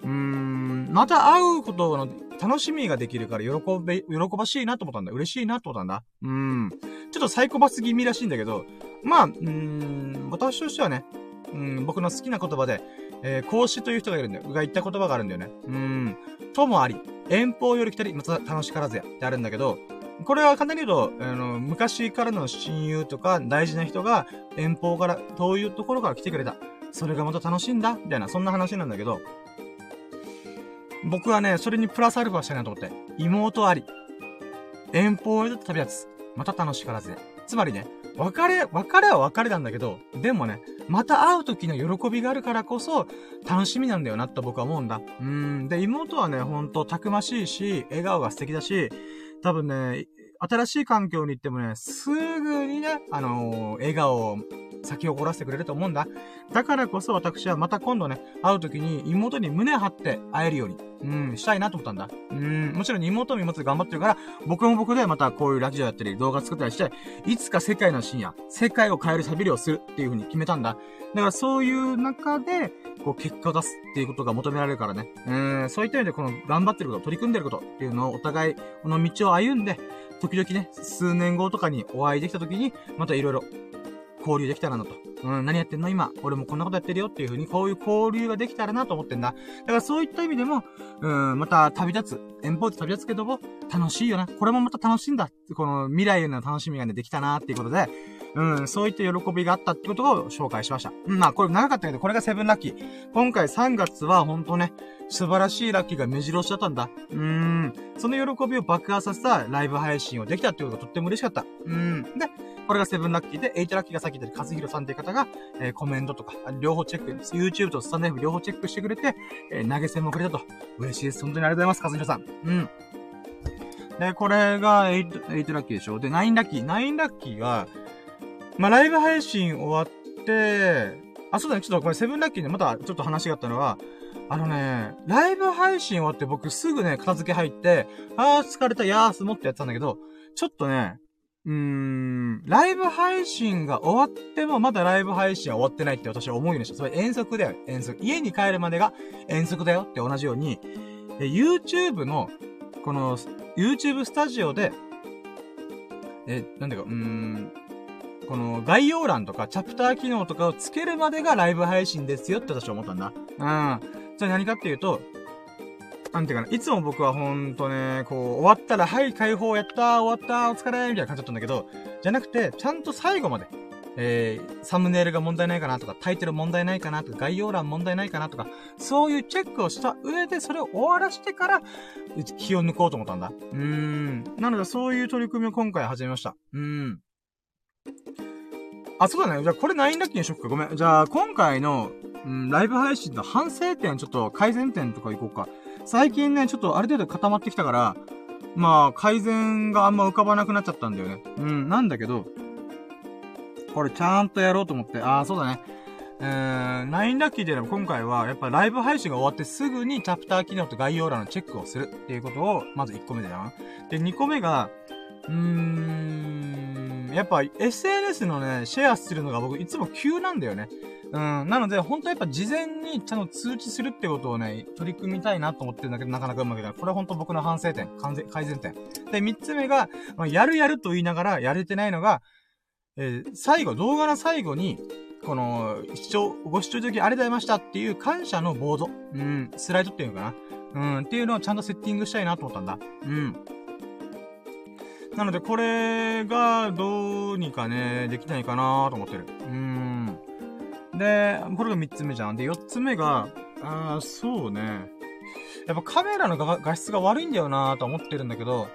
うん、また会うことの楽しみができるから喜べ、喜ばしいなと思ったんだ。嬉しいなと思ったんだ。うん。ちょっとサイコパス気味らしいんだけど、まあ、うーん、私としてはね、うん、僕の好きな言葉で、えー、孔子という人がいるんだよ。が言った言葉があるんだよね。うん。ともあり、遠方より来たり、また楽しからずやってあるんだけど、これは簡単に言うと、あの、昔からの親友とか大事な人が遠方から、遠いところから来てくれた。それがまた楽しいんだみたいな、そんな話なんだけど、僕はね、それにプラスアルファしたいなと思って。妹あり。遠方へと旅立つ。また楽しからずで。つまりね、別れ、別れは別れなんだけど、でもね、また会う時の喜びがあるからこそ、楽しみなんだよなって僕は思うんだ。うん。で、妹はね、ほんとたくましいし、笑顔が素敵だし、多分ね、新しい環境に行ってもね、すぐにね、あのー、笑顔を咲き誇らせてくれると思うんだ。だからこそ私はまた今度ね、会う時に妹に胸張って会えるように、うん、したいなと思ったんだ。うん、もちろん妹も妹で頑張ってるから、僕も僕でまたこういうラジオやったり動画作ったりして、いつか世界の深夜、世界を変える喋りをするっていう風に決めたんだ。だからそういう中で、こう結果を出すっていうことが求められるからね。うん、そういった意味でこの頑張ってること、取り組んでることっていうのをお互い、この道を歩んで、時々ね、数年後とかにお会いできた時に、また色々交流できたらなと。うん、何やってんの？今。俺もこんなことやってるよっていう風に、こういう交流ができたらなと思ってんだ。だからそういった意味でも、うん、また旅立つ。遠方で旅立つけども、楽しいよな。これもまた楽しいんだ。この未来への楽しみがね、できたなっていうことで、うん、そういった喜びがあったってことを紹介しました。うん、まあ、これ長かったけど、これがセブンラッキー。今回3月はほんとね、素晴らしいラッキーが目白押しだったんだ。うーん。その喜びを爆発させたライブ配信をできたってことがとっても嬉しかった。うん。で、これが seven ラッキーで、 eight ラッキーがさっき言ったカズヒロさんっていう方が、えー、コメントとか、両方チェック、YouTube とスタンド F 両方チェックしてくれて、えー、投げ銭もくれたと。嬉しいです。本当にありがとうございます、カズヒロさん。うん。で、これが8、8ラッキーでしょで、9ラッキー。9ラッキーは、まあ、ライブ配信終わって、あ、そうだね、ちょっとこれセブンラッキーでまたちょっと話があったのは、あのね、ライブ配信終わって僕すぐね、片付け入って、あー疲れた、やーすもってやってたんだけど、ちょっとね、うーん、ライブ配信が終わってもまだライブ配信は終わってないって私は思うようにした。それ遠足だよ、遠足。家に帰るまでが遠足だよって同じように、YouTube の、この、YouTube スタジオで、え、なんだか、うーん、この概要欄とかチャプター機能とかをつけるまでがライブ配信ですよって私は思ったんだ。うん。それ何かっていうと、なんていうかな、いつも僕はほんとね、こう、終わったら、はい、解放やった終わったお疲れみたいな感じだったんだけど、じゃなくて、ちゃんと最後まで、えー、サムネイルが問題ないかなとか、タイトル問題ないかなとか、概要欄問題ないかなとか、そういうチェックをした上で、それを終わらしてから、気を抜こうと思ったんだ。うーん。なので、そういう取り組みを今回始めました。うーん。あ、そうだね。じゃあ、これ9ラッキーにしよっか。ごめん。じゃあ、今回の、うん、ライブ配信の反省点、ちょっと改善点とかいこうか。最近ね、ちょっとある程度固まってきたから、まあ、改善があんま浮かばなくなっちゃったんだよね。うん、なんだけど、これちゃんとやろうと思って、ああ、そうだね。えー、9ラッキーであれば今回は、やっぱライブ配信が終わってすぐにチャプター機能と概要欄のチェックをするっていうことを、まず1個目だな。で、2個目が、うーん、やっぱ SNS のね、シェアするのが僕いつも急なんだよね。うん。なので、本当やっぱ事前にちゃんと通知するってことをね、取り組みたいなと思ってるんだけど、なかなかうまくいかない。これは本当僕の反省点、完全改善点。で、三つ目が、まあ、やるやると言いながら、やれてないのが、えー、最後、動画の最後に、この、視聴、ご視聴いただきありがとうございましたっていう感謝のボード。うん、スライドっていうのかな。うん、っていうのをちゃんとセッティングしたいなと思ったんだ。うん。なので、これが、どうにかね、できないかなと思ってる。うん。で、これが3つ目じゃん。で、4つ目が、あー、そうね。やっぱカメラの画質が悪いんだよなと思ってるんだけど、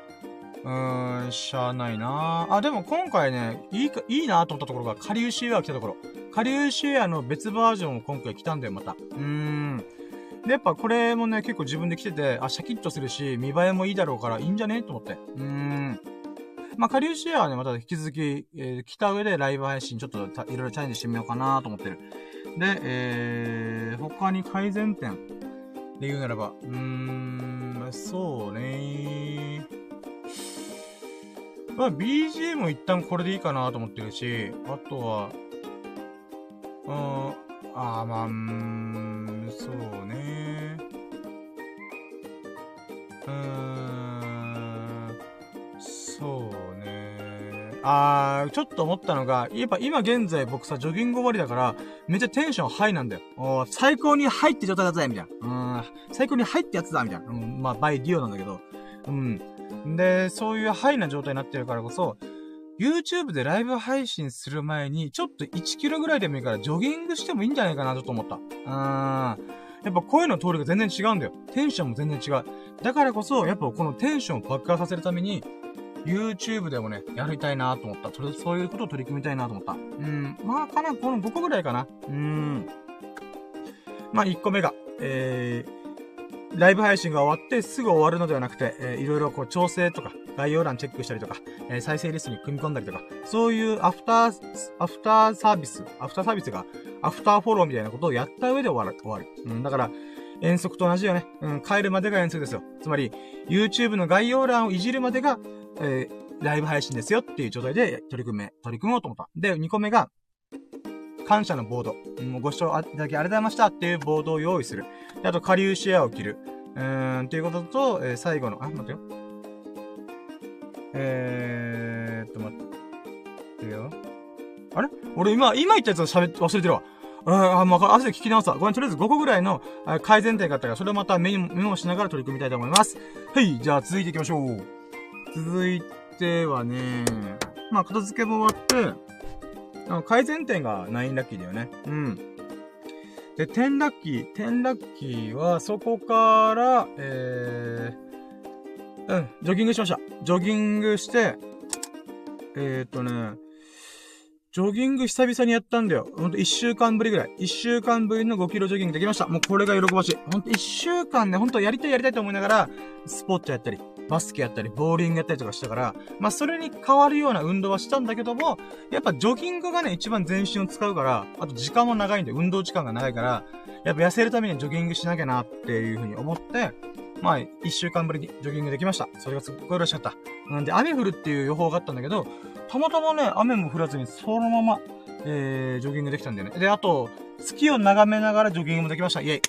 うーん、しゃーないなあ、でも今回ね、いいか、いいなと思ったところが、カリウシウア来たところ。カリウシウアの別バージョンを今回来たんだよ、また。うーん。で、やっぱこれもね、結構自分で来てて、あ、シャキッとするし、見栄えもいいだろうから、いいんじゃねと思って。うーん。まあ、下流シェアはね、また引き続き、えー、来た上でライブ配信ちょっといろいろチャレンジしてみようかなと思ってる。で、えー、他に改善点で言うならば、うーん、そうねまあ、BGM 一旦これでいいかなと思ってるし、あとは、うん、あー、まあ、うん、そうねうーん、そうねあー、ちょっと思ったのが、やっぱ今現在僕さ、ジョギング終わりだから、めっちゃテンションハイなんだよ。お最高にハイって状態だぜ、みたいな。うん、最高にハイってやつだ、みたいな。うん、まあ、 by DIO なんだけど。うん。で、そういうハイな状態になってるからこそ、YouTube でライブ配信する前に、ちょっと1キロぐらいでもいいから、ジョギングしてもいいんじゃないかな、ちょっと思った。うーん。やっぱ声の通りが全然違うんだよ。テンションも全然違う。だからこそ、やっぱこのテンションを爆発させるために、YouTube でもね、やりたいなと思った。それ、そういうことを取り組みたいなと思った。うん。まあ、かな、この5個ぐらいかな。うん。まあ、1個目が、えー、ライブ配信が終わってすぐ終わるのではなくて、えー、いろいろこう調整とか、概要欄チェックしたりとか、えー、再生リストに組み込んだりとか、そういうアフター、アフターサービス、アフターサービスが、アフターフォローみたいなことをやった上で終わる。終わる。うん、だから、遠足と同じよね。うん、帰るまでが遠足ですよ。つまり、YouTube の概要欄をいじるまでが、えー、ライブ配信ですよっていう状態で取り組め、取り組もうと思った。で、2個目が、感謝のボード。もうご視聴いただきありがとうございましたっていうボードを用意する。で、あと、下流シェアを切る。うーん、っていうことと、えー、最後の、あ、待ってよ。えーっと、待ってよ。あれ？俺今、今言ったやつを喋って、忘れてるわ。ああ、もう、後で聞き直すわ。ごめん、とりあえず5個ぐらいの改善点があったから、それをまたメモしながら取り組みたいと思います。はい、じゃあ続いていきましょう。続いてはね、まあ、片付けも終わって、あ改善点が9ラッキーだよね。うん。で、10ラッキー、10ラッキーは、そこから、えー、うん、ジョギングしました。ジョギングして、えー、っとね、ジョギング久々にやったんだよ。ほんと一週間ぶりぐらい。一週間ぶりの5キロジョギングできました。もうこれが喜ばしい。ほんと一週間ね、ほんとやりたいやりたいと思いながら、スポーツやったり、バスケやったり、ボーリングやったりとかしたから、まあそれに変わるような運動はしたんだけども、やっぱジョギングがね、一番全身を使うから、あと時間も長いんで、運動時間が長いから、やっぱ痩せるためにジョギングしなきゃなっていうふうに思って、まあ、一週間ぶりにジョギングできました。それがすっごい嬉しかった。なんで、雨降るっていう予報があったんだけど、たまたまね、雨も降らずに、そのまま、えー、ジョギングできたんだよね。で、あと、月を眺めながらジョギングもできました。イェイ。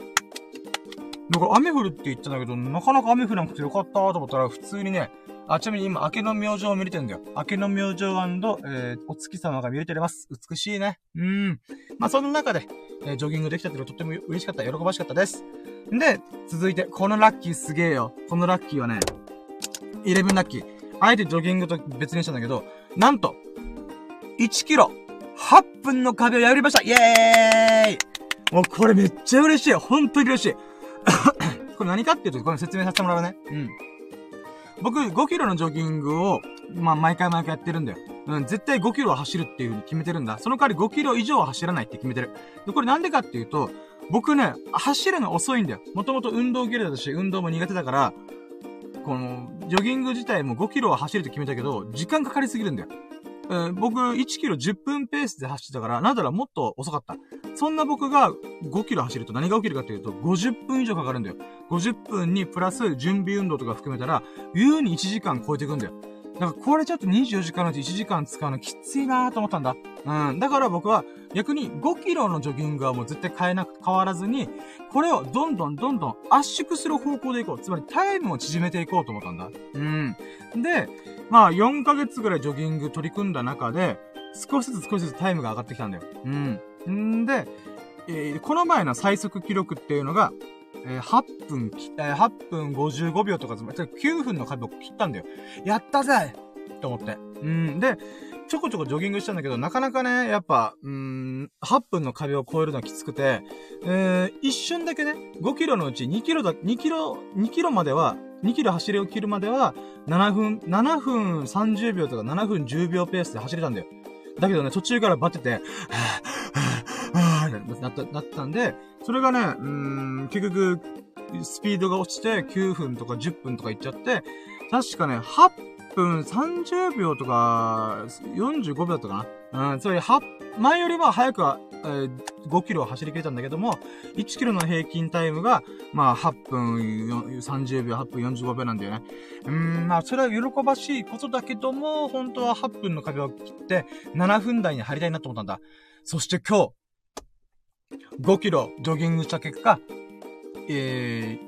だから雨降るって言ったんだけど、なかなか雨降らなくてよかったと思ったら、普通にね、あ、ちなみに今、明けの明星を見れてるんだよ。明けの明星えー、お月様が見れてます。美しいね。うん。まあ、その中で、えー、ジョギングできたっていうのはとっても嬉しかった。喜ばしかったです。で、続いて、このラッキーすげえよ。このラッキーはね、11ラッキー。あえてジョギングと別にしたんだけど、なんと、1キロ、8分の壁を破りましたイェーイもうこれめっちゃ嬉しい。本当に嬉しい。これ何かっていうと、これ説明させてもらうね。うん。僕、5キロのジョギングを、まあ、毎回毎回やってるんだよ。うん、絶対5キロは走るっていう風に決めてるんだ。その代わり5キロ以上は走らないって決めてる。で、これなんでかっていうと、僕ね、走るの遅いんだよ。もともと運動嫌いだし、運動も苦手だから、この、ジョギング自体も5キロは走るって決めたけど、時間かかりすぎるんだよ。えー、僕、1キロ10分ペースで走ってたから、なんだろ、もっと遅かった。そんな僕が5キロ走ると何が起きるかというと、50分以上かかるんだよ。50分にプラス準備運動とか含めたら、優に1時間超えていくんだよ。だかこれちょっと24時間のうち1時間使うのきついなーと思ったんだ。うん。だから僕は逆に5キロのジョギングはもう絶対変えなく、変わらずに、これをどんどんどんどん圧縮する方向でいこう。つまりタイムを縮めていこうと思ったんだ。うん。で、まあ4ヶ月ぐらいジョギング取り組んだ中で、少しずつ少しずつタイムが上がってきたんだよ。うん。んで、えー、この前の最速記録っていうのが、えー、8分、えー、8分55秒とか、9分の壁を切ったんだよ。やったぜと思って。うん。で、ちょこちょこジョギングしたんだけど、なかなかね、やっぱ、うん、8分の壁を越えるのはきつくて、えー、一瞬だけね、5キロのうち2キロだ、2キロ、2キロまでは、2キロ走りを切るまでは、7分、7分30秒とか7分10秒ペースで走れたんだよ。だけどね、途中からバテて、はぁ、はぁ、はぁ、なった、なったんで、それがね、うん、結局、スピードが落ちて9分とか10分とかいっちゃって、確かね、8分30秒とか、45秒だったかなうん、それ、は、前よりは早くは、えー、5キロを走り切れたんだけども、1キロの平均タイムが、まあ、8分30秒、8分45秒なんだよね。うん、まあ、それは喜ばしいことだけども、本当は8分の壁を切って、7分台に入りたいなと思ったんだ。そして今日、5キロジョギングした結果、え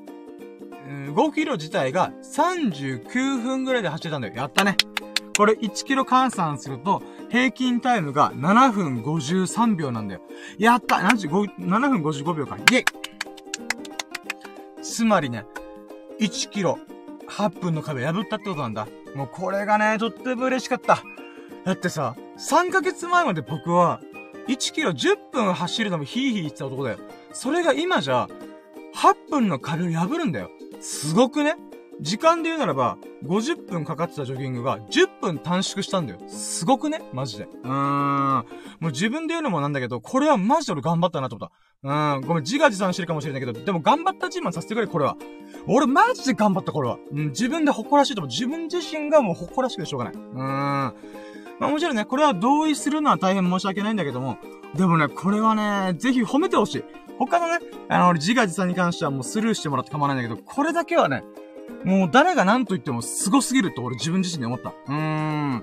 ー、5キロ自体が39分ぐらいで走ってたんだよ。やったね。これ1キロ換算すると、平均タイムが7分53秒なんだよ。やった !7 分55秒か。イェイつまりね、1キロ8分の壁破ったってことなんだ。もうこれがね、とっても嬉しかった。だってさ、3ヶ月前まで僕は、1キロ10分走るのもヒーヒー言ってた男だよ。それが今じゃ、8分の壁を破るんだよ。すごくね時間で言うならば、50分かかってたジョギングが10分短縮したんだよ。すごくねマジで。うーん。もう自分で言うのもなんだけど、これはマジで俺頑張ったなと思った。うん。ごめん、自画自賛してるかもしれないけど、でも頑張った自慢させてくれ、これは。俺マジで頑張った、これは。うん、自分で誇らしいと思う。自分自身がもう誇らしくてしょうがない。うーん。まあもちろんね、これは同意するのは大変申し訳ないんだけども、でもね、これはね、ぜひ褒めてほしい。他のね、あの、自画自賛に関してはもうスルーしてもらって構わないんだけど、これだけはね、もう誰が何と言っても凄すぎると俺自分自身で思った。うーん。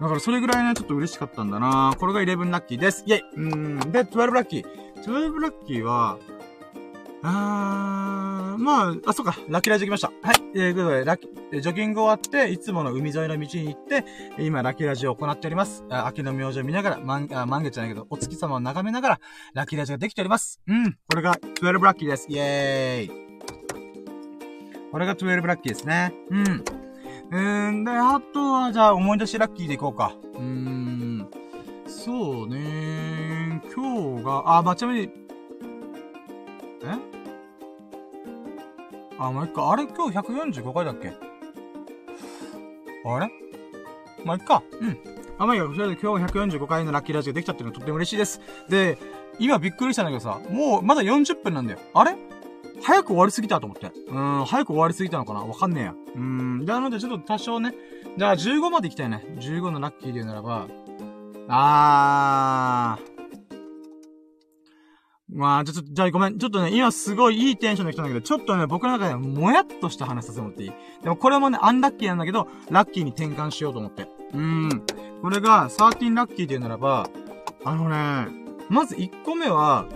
だからそれぐらいね、ちょっと嬉しかったんだなこれが11ラッキーです。イェイうーん。で、12ラッキー。12ラッキーは、あー、まあ、あ、そうか、ラッキーラジオ来ました。はい。えー、ということで、ラッキー、ジョギング終わって、いつもの海沿いの道に行って、今、ラッキーラジオを行っております。あ秋の明星を見ながら、満、あ満月じゃないけど、お月様を眺めながら、ラッキーラジオができております。うん。これが、12ラッキーです。イェーイ。これが12ラッキーですね。うん。えー、で、あとは、じゃあ、思い出しラッキーでいこうか。うーん。そうね今日が、あ、まあ、ちなみに、え？あ、もう一回、あれ今日145回だっけ？あれ？まあ、いっか。うん。あ、まあいいや、それで今日145回のラッキーラジオできたっていうのとっても嬉しいです。で、今びっくりしたんだけどさ、もうまだ40分なんだよ。あれ？早く終わりすぎたと思って。うん、早く終わりすぎたのかな？わかんねえや。うん。なのでちょっと多少ね。じゃあ15まで行きたいね。15のラッキーで言うならば、あー。まあ、ちょっと、じゃあごめん。ちょっとね、今すごいいいテンションで来たんだけど、ちょっとね、僕の中でもやっとした話させてもらっていい？でもこれもね、アンラッキーなんだけど、ラッキーに転換しようと思って。うーん。これが、13ラッキーで言うならば、あのね、まず1個目は、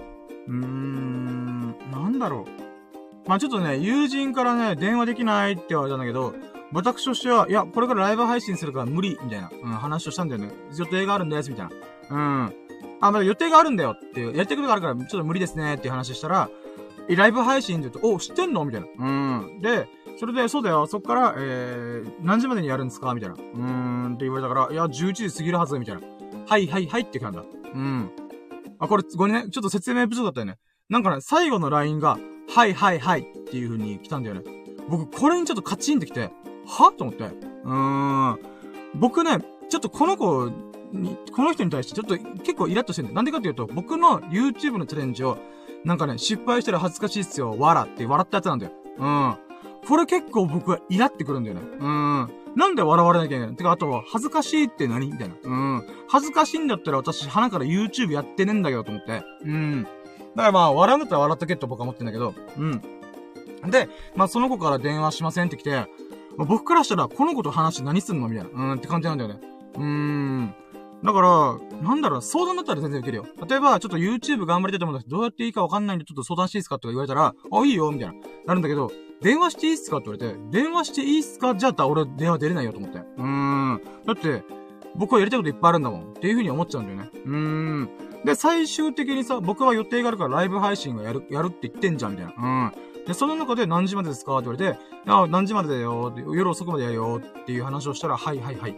うーん、なんだろう。まあちょっとね、友人からね、電話できないって言われたんだけど、私としては、いや、これからライブ配信するから無理、みたいな、うん、話をしたんだよね。予定があるんです、みたいな。うん。あ、まだ予定があるんだよっていう、やりたいことがあるから、ちょっと無理ですねっていう話したら、え、ライブ配信って言うと、お、知ってんの？みたいな。うん。で、それで、そうだよ、そっから、えー、何時までにやるんですか？みたいな。うーん、って言われたから、いや、11時過ぎるはず、みたいな。はいはいはいって感じだ。うん。あ、これ、ごめんね、ちょっと説明不足だったよね。なんかね、最後の LINE が、はいはいはいっていう風に来たんだよね。僕、これにちょっとカチンってきて、は？と思って。うーん。僕ね、ちょっとこの子に、この人に対してちょっと結構イラッとしてるんだよ。なんでかっていうと、僕の YouTube のチャレンジを、なんかね、失敗したら恥ずかしいっすよ、わらって笑ったやつなんだよ。うん。これ結構僕はイラってくるんだよね。うん。なんで笑われなきゃいけないてか、あとは、恥ずかしいって何？みたいな。うん。恥ずかしいんだったら私、鼻から YouTube やってねえんだけどと思って。うん。だからまあ、笑うんだったら笑っとけって僕は思ってんだけど。うん。で、まあその子から電話しませんって来て、まあ、僕からしたら、この子と話して何すんの？みたいな。うんって感じなんだよね。うーん。だから、なんだろう、相談だったら全然受けるよ。例えば、ちょっと YouTube 頑張りたいと思うんですどうやっていいかわかんないんで、ちょっと相談していいですかとか言われたら、あ、いいよ、みたいな。なるんだけど、電話していいっすかって言われて、電話していいっすか？じゃあ俺電話出れないよと思って。うーん。だって、僕はやりたいこといっぱいあるんだもん。っていう風に思っちゃうんだよね。うーん。で、最終的にさ、僕は予定があるからライブ配信をやる、やるって言ってんじゃん、みたいな。うん。で、その中で何時までですか？って言われて、あ、何時までだよ夜遅くまでやるよっていう話をしたら、はいはいはい。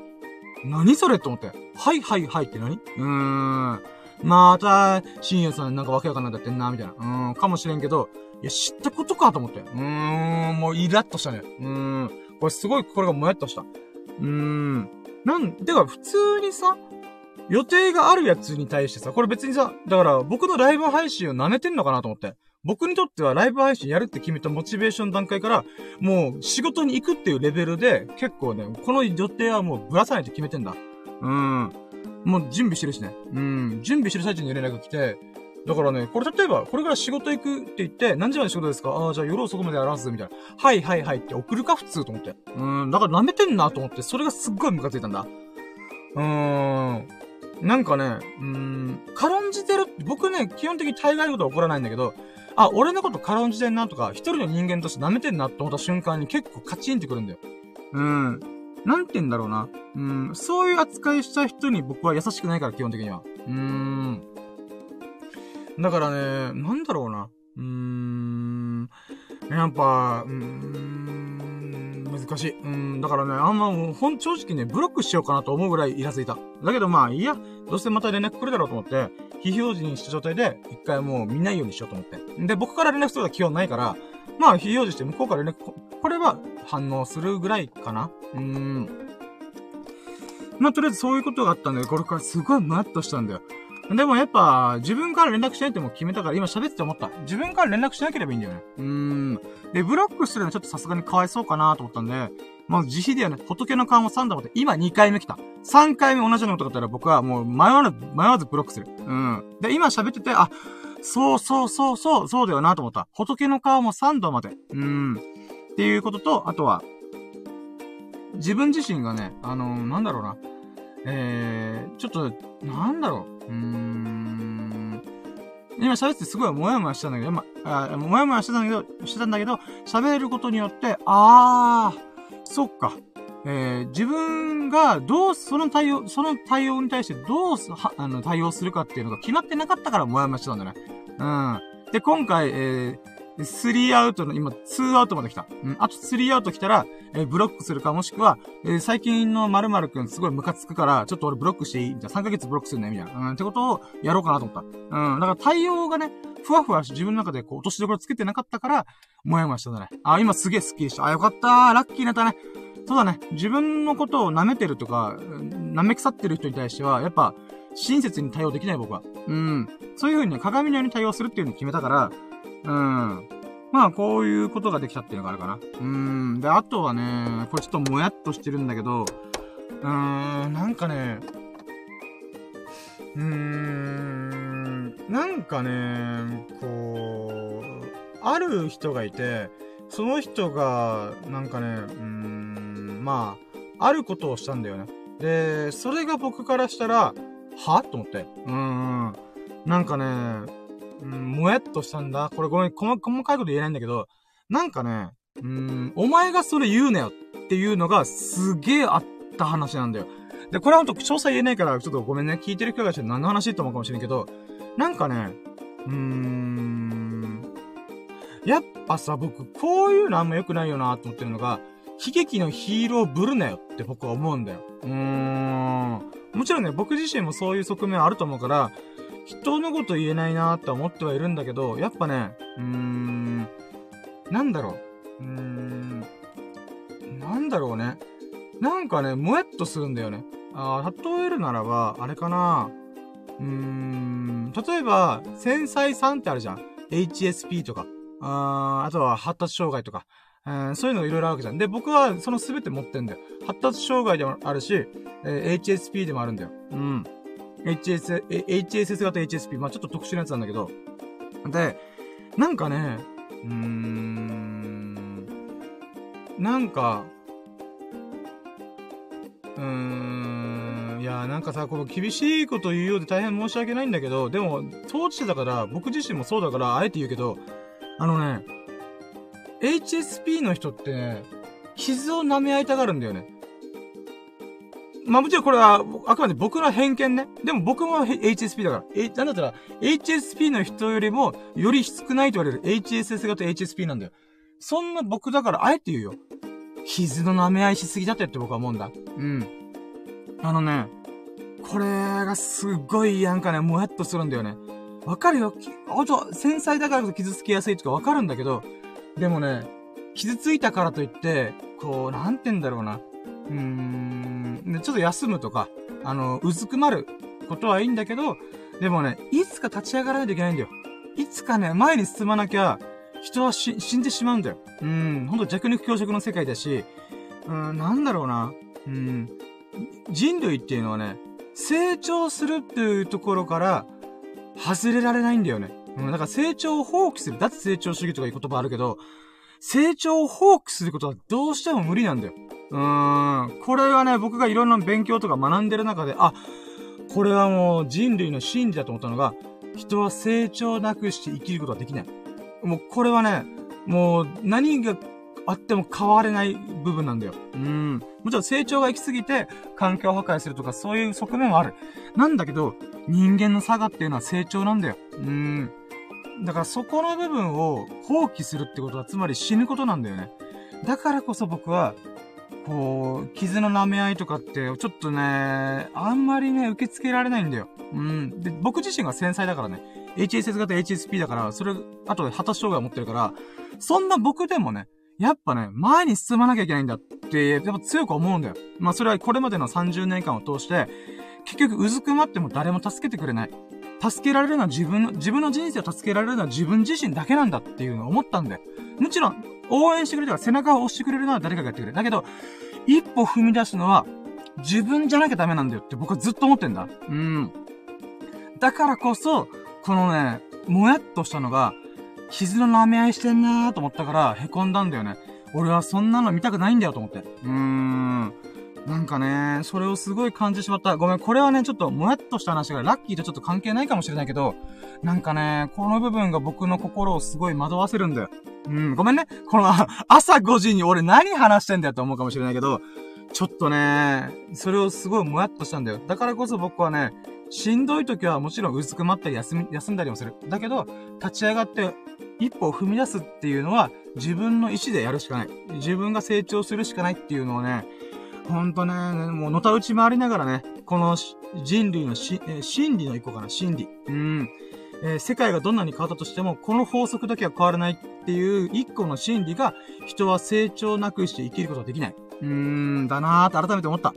何それと思って。はいはいはいって何？うーん。また、深夜さんなんかわけわかんないんだってんな、みたいな。うーん、かもしれんけど、いや、知ったことかと思って。うーん、もうイラッとしたね。うーん。これすごい、これがもやっとした。うーん。なん、てか、普通にさ、予定があるやつに対してさ、これ別にさ、だから僕のライブ配信を舐めてんのかなと思って。僕にとってはライブ配信やるって決めたモチベーション段階から、もう仕事に行くっていうレベルで、結構ね、この予定はもうぶらさないと決めてんだ。うん。もう準備してるしね。うん。準備してる最中に連絡が来て、だからね、これ例えば、これから仕事行くって言って、何時まで仕事ですか？ああ、じゃあ夜遅くまでやらすみたいな。はいはいはいって送るか普通と思って。うん。だから舐めてんなと思って、それがすっごいムカついたんだ。うーん。なんかね、うーん、軽んじてるって、僕ね、基本的に大概のことは起こらないんだけど、あ、俺のこと軽んじてんなとか、一人の人間として舐めてんなって思った瞬間に結構カチンってくるんだよ。うん。なんて言うんだろうな。うん、そういう扱いした人に僕は優しくないから、基本的には。うーん。だからね、なんだろうな。うーん。やっぱ、うーん、難しい。うん、だからね、あんまもう、ほん、正直ね、ブロックしようかなと思うぐらいイラついた。だけどまあ、いいや、どうせまた連絡来るだろうと思って、非表示にした状態で、一回もう見ないようにしようと思って。で、僕から連絡することは基本ないから、まあ、非表示して向こうから連絡、これは反応するぐらいかな？うーん。まあ、とりあえずそういうことがあったんで、これからすごいムワッとしたんだよ。でもやっぱ、自分から連絡しないってもう決めたから、今喋って思った。自分から連絡しなければいいんだよね。うーん。で、ブロックするのちょっとさすがにかわいそうかなと思ったんで、まず自費ではね、仏の顔も3度まで、今2回目来た。3回目同じようなことだったら僕はもう迷わず、迷わずブロックする。うん。で、今喋ってて、あ、そうそうそうそう、そうだよなと思った。仏の顔も3度まで。うん。っていうことと、あとは、自分自身がね、あのー、なんだろうな。えー、ちょっと、なんだろう。うーん。今喋ってすごいもやもやしてたんだけど、ま、あもやもやしてたんだけど、してたんだけど、喋ることによって、あー、そっか。えー、自分がどう、その対応、その対応に対してどうは、あの、対応するかっていうのが決まってなかったからもやもやしてたんだね。うん。で、今回、えー、3アウトの、今、2アウトまで来た。うん。あと3アウト来たら、えー、ブロックするか、もしくは、えー、最近の〇〇くんすごいムカつくから、ちょっと俺ブロックしていい？じゃあ3ヶ月ブロックするねみたいな。うん。ってことをやろうかなと思った。うん。だから対応がね、ふわふわし自分の中でこう、落としどころつけてなかったから、もやもやしたんだね。あ、今すげえスッキリした。あ、よかったー。ラッキーになったね。そうだね。自分のことを舐めてるとか、舐め腐ってる人に対しては、やっぱ、親切に対応できない僕は。うん。そういう風にね、鏡のように対応するっていうのを決めたから、うん。まあ、こういうことができたっていうのがあるかな。うん。で、あとはね、これちょっともやっとしてるんだけど、うーん、なんかね、うーん、なんかね、こう、ある人がいて、その人が、なんかね、うーん、まあ、あることをしたんだよね。で、それが僕からしたら、は？と思って。うーん。なんかね、うん、もやっとしたんだ。これごめん、細かいこと言えないんだけど、なんかね、うん、お前がそれ言うなよっていうのがすげえあった話なんだよ。で、これはほんと詳細言えないから、ちょっとごめんね。聞いてる人がして何の話って思うかもしれんけど、なんかね、うーん、やっぱさ、僕、こういうのあんま良くないよなと思ってるのが、悲劇のヒーローぶるなよって僕は思うんだよ。うーん。もちろんね、僕自身もそういう側面あると思うから、人のこと言えないなって思ってはいるんだけど、やっぱね、うーん、なんだろう。うーん、なんだろうね。なんかね、もやっとするんだよね。あ例えるならば、あれかな。うーん、例えば、繊細さんってあるじゃん。HSP とか。ああとは発達障害とか。えー、そういうのいろいろあるわけじゃん。で、僕はそのすべて持ってんだよ。発達障害でもあるし、えー、HSP でもあるんだよ。うん。HS、HSS 型 HSP。まあちょっと特殊なやつなんだけど。で、なんかね、うーん、なんか、うーん、いや、なんかさ、この厳しいこと言うようで大変申し訳ないんだけど、でも、当事者だから、僕自身もそうだから、あえて言うけど、あのね、HSP の人ってね、傷を舐め合いたがるんだよね。まあもちろんこれは、あくまで僕の偏見ね。でも僕も HSP だから。え、なんだったら、HSP の人よりも、より少ないと言われる HSS 型 HSP なんだよ。そんな僕だから、あえて言うよ。傷の舐め合いしすぎだってって僕は思うんだ。うん。あのね、これがすごいなんかね、もやっとするんだよね。わかるよ。ほんと、繊細だからこそ傷つきやすいとかわかるんだけど、でもね、傷ついたからといって、こう、なんて言うんだろうな。うーん、ちょっと休むとか、あの、うずくまることはいいんだけど、でもね、いつか立ち上がらないといけないんだよ。いつかね、前に進まなきゃ、人は死んでしまうんだよ。うん、ほんと弱肉強食の世界だし、うん、なんだろうな。うん、人類っていうのはね、成長するっていうところから、外れられないんだよね。うん、だから成長を放棄する。脱成長主義とかいう言葉あるけど、成長を放棄することはどうしても無理なんだよ。うーん。これはね、僕がいろんな勉強とか学んでる中で、あ、これはもう人類の真理だと思ったのが、人は成長なくして生きることはできない。もうこれはね、もう何があっても変われない部分なんだよ。うん。もちろん成長が行き過ぎて環境破壊するとかそういう側面はある。なんだけど、人間の差がっていうのは成長なんだよ。うん。だからそこの部分を放棄するってことはつまり死ぬことなんだよね。だからこそ僕は、こう、傷の舐め合いとかって、ちょっとね、あんまりね、受け付けられないんだよ。うん。で、僕自身が繊細だからね、HSS 型 HSP だから、それ、あとで発達障害を持ってるから、そんな僕でもね、やっぱね、前に進まなきゃいけないんだって、やっぱ強く思うんだよ。まあそれはこれまでの30年間を通して、結局うずくまっても誰も助けてくれない。助けられるのは自分の、自分の人生を助けられるのは自分自身だけなんだっていうのを思ったんだよ。もちろん、応援してくれたら背中を押してくれるのは誰かがやってくれる。だけど、一歩踏み出すのは自分じゃなきゃダメなんだよって僕はずっと思ってんだ。うん。だからこそ、このね、もやっとしたのが、傷の舐め合いしてんなーと思ったから、凹んだんだよね。俺はそんなの見たくないんだよと思って。うーん。なんかね、それをすごい感じてしまった。ごめん、これはね、ちょっともやっとした話がラッキーとちょっと関係ないかもしれないけど、なんかね、この部分が僕の心をすごい惑わせるんだよ。うん、ごめんね。この、朝5時に俺何話してんだよって思うかもしれないけど、ちょっとね、それをすごいもやっとしたんだよ。だからこそ僕はね、しんどい時はもちろんうずくまったり休み、休んだりもする。だけど、立ち上がって一歩を踏み出すっていうのは自分の意思でやるしかない。自分が成長するしかないっていうのをね、ほんとね、もうのたうち回りながらね、この人類のし、えー、心理の一個かな、心理。うん。えー、世界がどんなに変わったとしても、この法則だけは変わらないっていう一個の心理が、人は成長なくして生きることができない。うーん、だなーって改めて思った。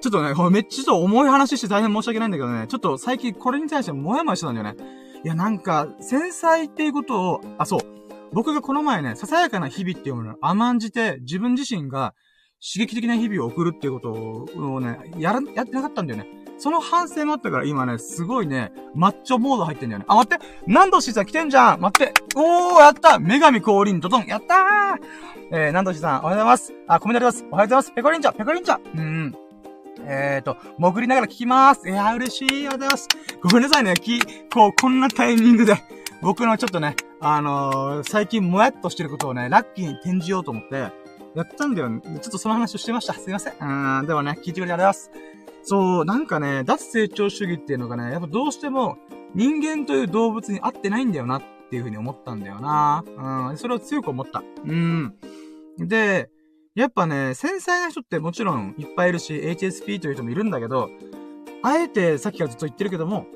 ちょっとね、めっちゃちょっと重い話して大変申し訳ないんだけどね、ちょっと最近これに対してもやもやしてたんだよね。いや、なんか、繊細っていうことを、あ、そう。僕がこの前ね、ささやかな日々っていうものを甘んじて、自分自身が刺激的な日々を送るっていうことをね、やら、やってなかったんだよね。その反省もあったから今ね、すごいね、マッチョモード入ってんだよね。あ、待って何度しさん来てんじゃん待っておーやった女神降臨ドドンやったーえー、何度しさん、おはようございます。あ、コメントあります。おはようございます。ペコリンチャペコリンチャうん。えーと、潜りながら聞きます。いやー、嬉しい。ありがとうございます。ごめんなさいね。き、こう、こんなタイミングで、僕のちょっとね、あのー、最近もやっとしてることをね、ラッキーに転じようと思って、やったんだよ、ね。ちょっとその話をしてました。すいません。うん、でもね、聞いてくれてありがとうございます。そう、なんかね、脱成長主義っていうのがね、やっぱどうしても人間という動物に合ってないんだよなっていうふうに思ったんだよな。うん、それを強く思った。うん。で、やっぱね、繊細な人ってもちろんいっぱいいるし、HSP という人もいるんだけど、あえてさっきからずっと言ってるけども、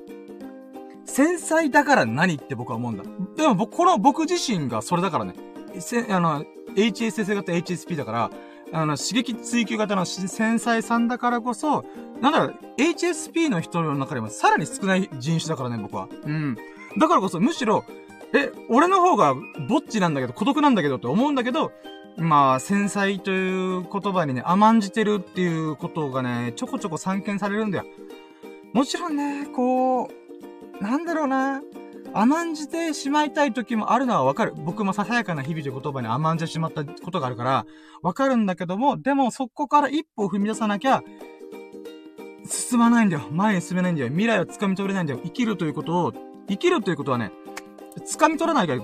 繊細だから何って僕は思うんだ。でも僕、この僕自身がそれだからね。せ、あの、HSS 型 HSP だから、あの、刺激追求型の繊細さんだからこそ、なんだろう、HSP の人の中でもさらに少ない人種だからね、僕は。うん。だからこそ、むしろ、え、俺の方がぼっちなんだけど、孤独なんだけどって思うんだけど、まあ、繊細という言葉にね、甘んじてるっていうことがね、ちょこちょこ散見されるんだよ。もちろんね、こう、なんだろうな。甘んじてしまいたい時もあるのはわかる。僕もささやかな日々という言葉に甘んじてしまったことがあるから、わかるんだけども、でもそこから一歩踏み出さなきゃ、進まないんだよ。前に進めないんだよ。未来を掴み取れないんだよ。生きるということを、生きるということはね、掴み取らないから、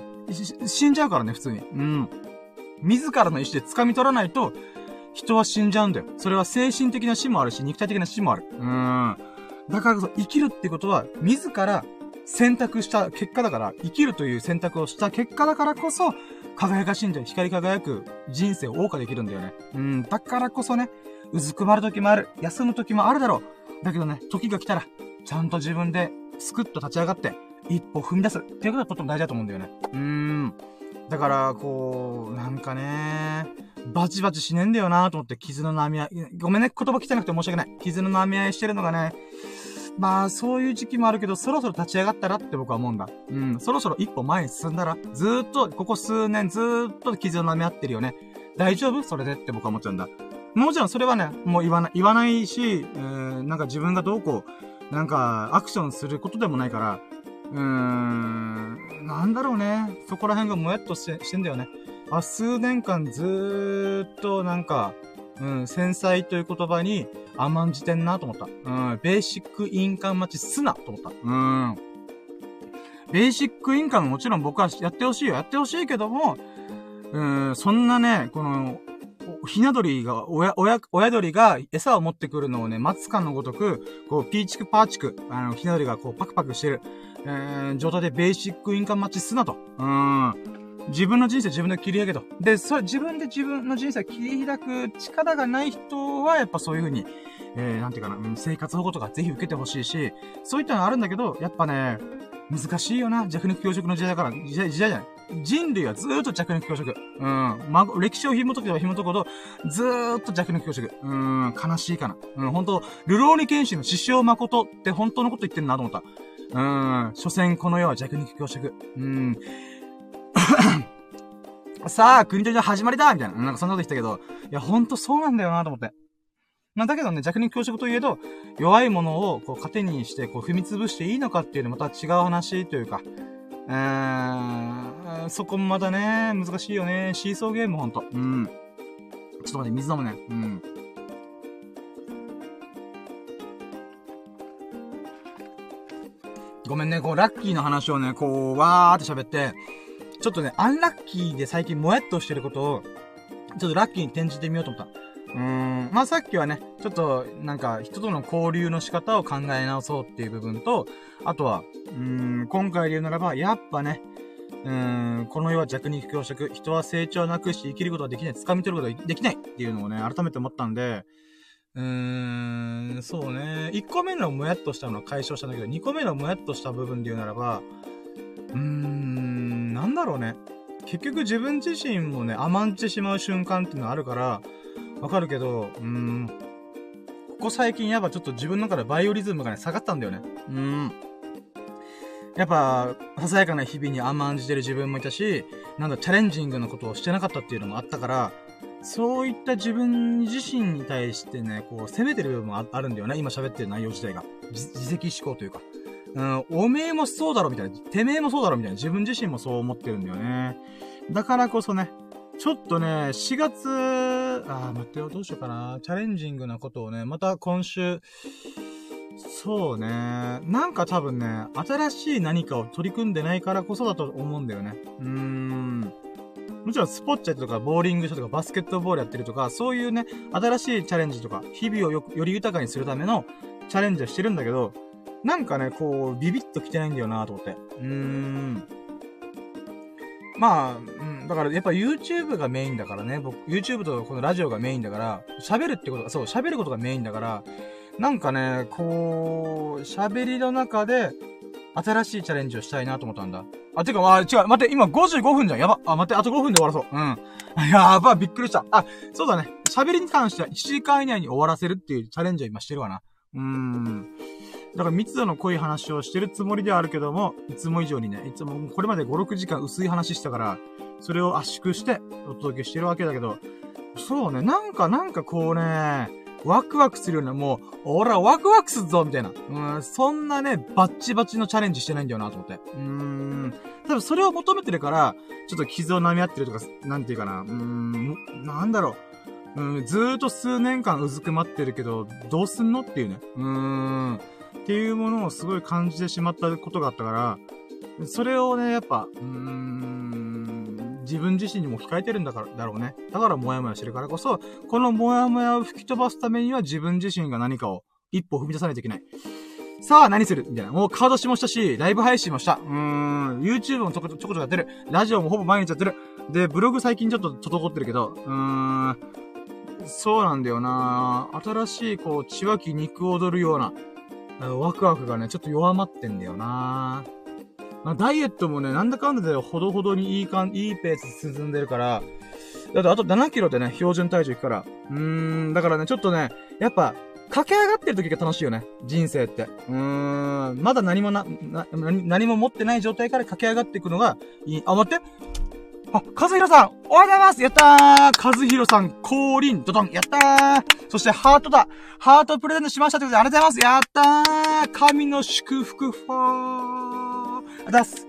死んじゃうからね、普通に。うん。自らの意思で掴み取らないと、人は死んじゃうんだよ。それは精神的な死もあるし、肉体的な死もある。うーん。だからこそ、生きるってことは、自ら選択した結果だから、生きるという選択をした結果だからこそ、輝かしいんだよ。光り輝く人生を謳歌できるんだよね。うん。だからこそね、うずくまる時もある。休む時もあるだろう。だけどね、時が来たら、ちゃんと自分で、スクッと立ち上がって、一歩踏み出す。っていうことはとっても大事だと思うんだよね。うーん。だから、こう、なんかね、バチバチしねえんだよなと思って傷の舐め合い、ごめんね、言葉汚くて申し訳ない。傷の舐め合いしてるのがね、まあ、そういう時期もあるけど、そろそろ立ち上がったらって僕は思うんだ。うん、そろそろ一歩前に進んだら、ずっと、ここ数年ずっと傷を舐め合ってるよね。大丈夫？それでって僕は思っちゃうんだ。もちろんそれはね、もう言わない、言わないし、えー、なんか自分がどうこう、なんか、アクションすることでもないから、うーん、なんだろうね。そこら辺がもやっとしてしてんだよね。あ、数年間ずーっとなんか、うん、繊細という言葉に甘んじてんなと思った。うん、ベーシックインカム待ちすなと思った。うん。ベーシックインカムもちろん僕はやってほしいよ。やってほしいけども、うん、そんなね、この、ひな鳥が、親、親、親鳥が餌を持ってくるのをね、待つかのごとく、こう、ピーチクパーチク、あの、ひな鳥がこう、パクパクしてる、えー、状態でベーシックインカム待ちすなと。うん。自分の人生自分で切り上げと。で、それ自分で自分の人生を切り開く力がない人は、やっぱそういう風に、えー、なんていうかな、生活保護とかぜひ受けてほしいし、そういったのあるんだけど、やっぱね、難しいよな。弱肉強食の時代だから、時代、時代じゃない。人類はずーっと弱肉強食。うん。ま、歴史を紐解けば紐解くほど、ずーっと弱肉強食。うん、悲しいかな。うん、本当ルローニケンシの獅子王誠って本当のこと言ってんなと思った。うん、所詮この世は弱肉強食。うん。さあ、国取りの始まりだみたいな。なんかそんなこと言ったけど、いや、ほんとそうなんだよなと思って。まあ、だけどね、弱肉強食といえど、弱いものを、こう、糧にして、こう、踏み潰していいのかっていうのまた違う話というか、うーん、そこもまたね、難しいよね。シーソーゲームほんと。うん。ちょっと待って、水飲むね。うん。ごめんね、こう、ラッキーの話をね、こう、わーって喋って、ちょっとね、アンラッキーで最近もやっとしてることを、ちょっとラッキーに転じてみようと思った。うーん、まあ、さっきはね、ちょっと、なんか、人との交流の仕方を考え直そうっていう部分と、あとは、うーん、今回で言うならば、やっぱね、うーん、この世は弱肉強食、人は成長なくし生きることができない、掴み取ることができないっていうのをね、改めて思ったんで、うーん、そうね。1個目のもやっとしたのは解消したんだけど、2個目のもやっとした部分で言うならば、うーん、なんだろうね。結局自分自身もね、甘んじてしまう瞬間っていうのはあるから、わかるけど、うーん、ここ最近やっぱちょっと自分の中でバイオリズムがね、下がったんだよね。うーん。やっぱ、ささやかな日々に甘んじてる自分もいたし、なんだ、チャレンジングなことをしてなかったっていうのもあったから、そういった自分自身に対してね、こう、責めてる部分もあるんだよね。今喋ってる内容自体が。自責思考というか。うん、おめえもそうだろみたいな。てめえもそうだろみたいな。自分自身もそう思ってるんだよね。だからこそね、ちょっとね、4月、あー、待ってよ、どうしようかな。チャレンジングなことをね、また今週、そうね。なんか多分ね、新しい何かを取り組んでないからこそだと思うんだよね。うーん。もちろんスポッチャとか、ボーリングしたとか、バスケットボールやってるとか、そういうね、新しいチャレンジとか、日々をよより豊かにするためのチャレンジをしてるんだけど、なんかね、こう、ビビッと来てないんだよなと思って。うーん。まあ、うん、だからやっぱ YouTube がメインだからね、僕、YouTube とこのラジオがメインだから、喋るってことが、そう、喋ることがメインだから、なんかね、こう、喋りの中で、新しいチャレンジをしたいなと思ったんだ。あ、てか、あ、違う、待って、今55分じゃん。やば。あ、待って、あと5分で終わらそう。うん。やば、びっくりした。あ、そうだね。喋りに関しては1時間以内に終わらせるっていうチャレンジを今してるわな。うーん。だから密度の濃い話をしてるつもりではあるけども、いつも以上にね、いつもこれまで5、6時間薄い話したから、それを圧縮してお届けしてるわけだけど、そうね、なんか、なんかこうね、ワクワクするような、もう、俺はワクワクするぞみたいな。うん、そんなね、バッチバチのチャレンジしてないんだよなと思って。うーん。多分それを求めてるから、ちょっと傷を舐め合ってるとか、なんていうかな。うーん、なんだろう。うん、ずーっと数年間うずくまってるけど、どうすんの？っていうね。うーん。っていうものをすごい感じてしまったことがあったから、それをね、やっぱ、うーん、自分自身にも控えてるんだから、だろうね。だからモヤモヤしてるからこそ、このモヤモヤを吹き飛ばすためには自分自身が何かを一歩踏み出さないといけない。さあ、何する？みたいな。もう顔出しもしたし、ライブ配信もした。うーん、YouTube もちょこちょこちょこやってる。ラジオもほぼ毎日やってる。で、ブログ最近ちょっと滞ってるけど、うーん、そうなんだよな新しい、こう、血湧き肉踊るような、ワクワクがね、ちょっと弱まってんだよなまあ、ダイエットもね、なんだかんだでほどほどにいいかん、いいペース進んでるから、だってあと7キロでね、標準体重いくから。うーん、だからね、ちょっとね、やっぱ、駆け上がってる時が楽しいよね。人生って。うーん、まだ何もな、な、何も持ってない状態から駆け上がっていくのがいい。あ、待ってあ、和弘さんおはようございます。やったー。和弘さん、降臨。ドドン。やったー。そしてハートだ。ハートプレゼントしましたということでありがとうございます。やったー。神の祝福ファー。ありがとうござす。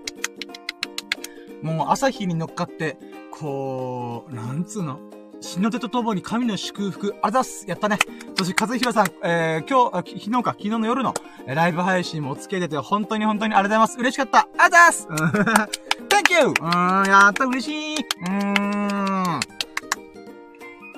もう朝日に乗っかって、こう、なんつうの？日の出とともに神の祝福、あざっすやったね。そして、和弘さん、えー、今日、昨日か、昨日の夜の、ライブ配信もお付き合い出て、本当に本当にありがとうございます。嬉しかった。あざっす !Thank you! うーん、やった、嬉しい。うーん。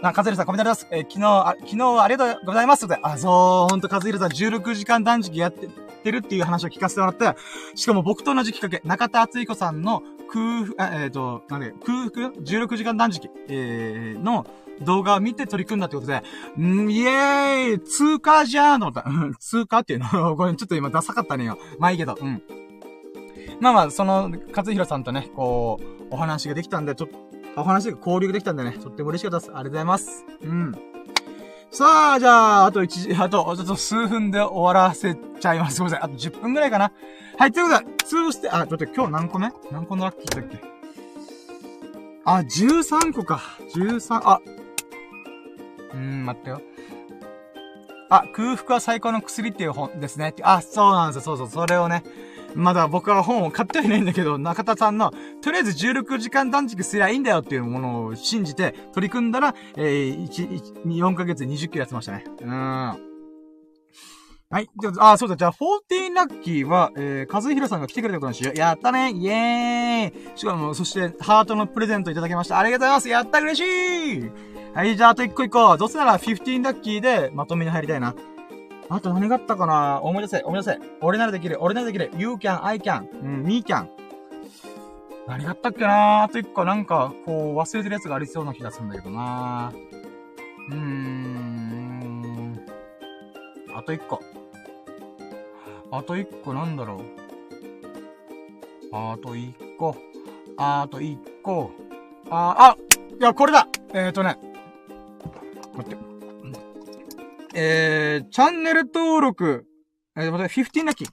あ、カズヒさん、コメントありがとうございます。えー、昨日、あ、昨日はありがとうございます。あ、そう、ほんと、カズヒさん、16時間断食やっててるっていう話を聞かせてもらって、しかも僕と同じきっかけ、中田敦彦さんの空腹、えっ、ー、と、なんで、空腹 ?16 時間断食、えー、の動画を見て取り組んだってことで、んイエーイ通過じゃーんと思った。通過っていうの？これちょっと今ダサかったねよ。まあいいけど、うん。まあまあ、その、勝弘さんとね、こう、お話ができたんで、ちょっと、お話が交流できたんでね、とっても嬉しかったです。ありがとうございます。うん。さあ、じゃあ、あと1時、あと、ちょっと数分で終わらせちゃいます。すいません。あと10分ぐらいかな。はい、ということで、2ステ、あ、ちょっと今日何個目何個のラッキーだっけあ、13個か。13、あ。うーん、待ってよ。あ、空腹は最高の薬っていう本ですね。あ、そうなんですよ。そうそう。それをね、まだ僕は本を買ってはいないんだけど、中田さんの、とりあえず16時間断食すりゃいいんだよっていうものを信じて取り組んだら、えー、1、4ヶ月20キロやってましたね。うん。はい。じゃあ、あ、そうだ。じゃあ、14ラッキーは、えー、和弘さんが来てくれたことにしよう。やったねイェーイしかも、そして、ハートのプレゼントいただきました。ありがとうございますやった嬉しいはい、じゃあ、あと一個一個。どうせなら15ラッキーでまとめに入りたいな。あと何があったかな？思い出せ、思い出せ。俺ならできる、俺ならできる。You can, I can, うん、me can. 何があったっけな？あと一個なんか、こう、忘れてるやつがありそうな気がするんだけどなうーん。あと一個。あと一個なんだろう。あと一個。あと一個。あ、あ、いや、これだえっ、ー、とね。待って。えー、チャンネル登録。えー、待って、15ラッキー。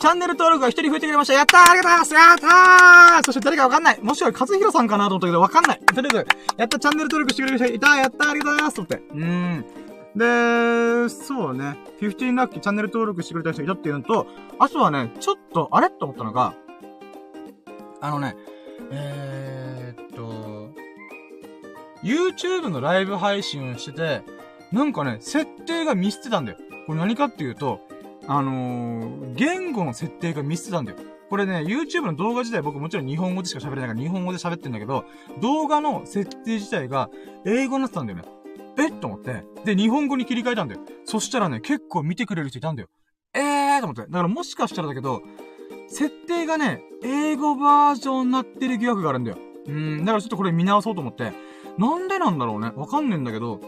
チャンネル登録が一人増えてくれました。やったーありがとうございますやったーそして誰かわかんない。もしくは和弘さんかなと思ったけどわかんない。とりあえず、やったチャンネル登録してくれる人いたやったーありがとうございますと思って。うーん。で、そうね。15ラッキーチャンネル登録してくれた人いたっていうのと、あとはね、ちょっと、あれと思ったのが、あのね、えー、っと、YouTube のライブ配信をしてて、なんかね、設定がミスってたんだよ。これ何かっていうと、あのー、言語の設定がミスってたんだよ。これね、YouTube の動画自体僕もちろん日本語でしか喋れないから日本語で喋ってんだけど、動画の設定自体が英語になってたんだよね。え？っと思って。で、日本語に切り替えたんだよ。そしたらね、結構見てくれる人いたんだよ。えー？と思って。だからもしかしたらだけど、設定がね、英語バージョンになってる疑惑があるんだよ。うん、だからちょっとこれ見直そうと思って。なんでなんだろうね？わかんねえんだけど、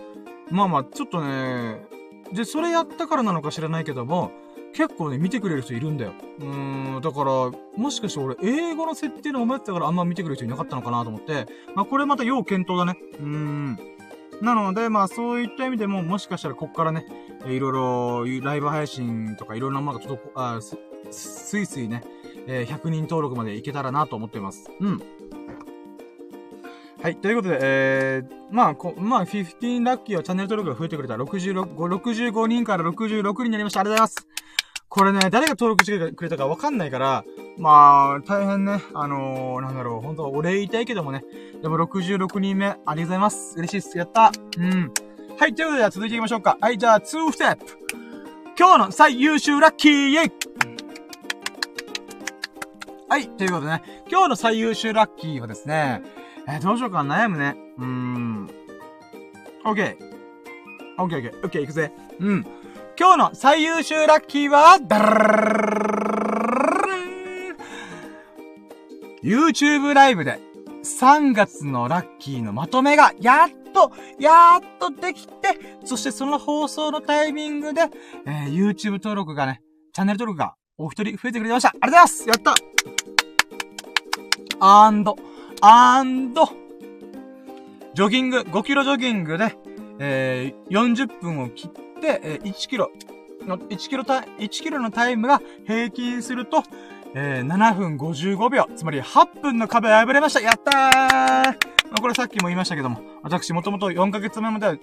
まあまあ、ちょっとね、で、それやったからなのか知らないけども、結構ね、見てくれる人いるんだよ。うーん、だから、もしかして俺、英語の設定の思ってたからあんま見てくれる人いなかったのかなと思って、まあこれまた要検討だね。うーん。なので、まあそういった意味でも、もしかしたらこっからね、いろいろ、ライブ配信とかいろんなものがちょっと、あす、すいすいね、えー、100人登録までいけたらなと思っています。うん。はい。ということで、えー、まあ、こ、まあ、15ラッキーはチャンネル登録が増えてくれた66、65人から66人になりました。ありがとうございます。これね、誰が登録してくれたかわかんないから、まあ、大変ね、あのー、なんだろう、本当お礼言いたいけどもね。でも66人目、ありがとうございます。嬉しいっす。やった。うん。はい、ということで、続いていきましょうか。はい、じゃあ、2ステップ。今日の最優秀ラッキーイェイはい、ということでね、今日の最優秀ラッキーはですね、えー、どうしようか悩むね。うーん。オッケー。オッケーオッケー。オッケー、行くぜ。うん。今日の最優秀ラッキーは、ダー YouTube ライブで3月のラッキーのまとめがやっと、やっとできて、そしてその放送のタイミングで、えー、YouTube 登録がね、チャンネル登録がお一人増えてくれました。ありがとうございますやったアンド、アンド、ジョギング、5キロジョギングで、えー、40分を切って、えー、1キロの、1キロた、1キロのタイムが平均すると、えー、7分55秒。つまり8分の壁破れましたやったーこれさっきも言いましたけども、私もともと4ヶ月前までは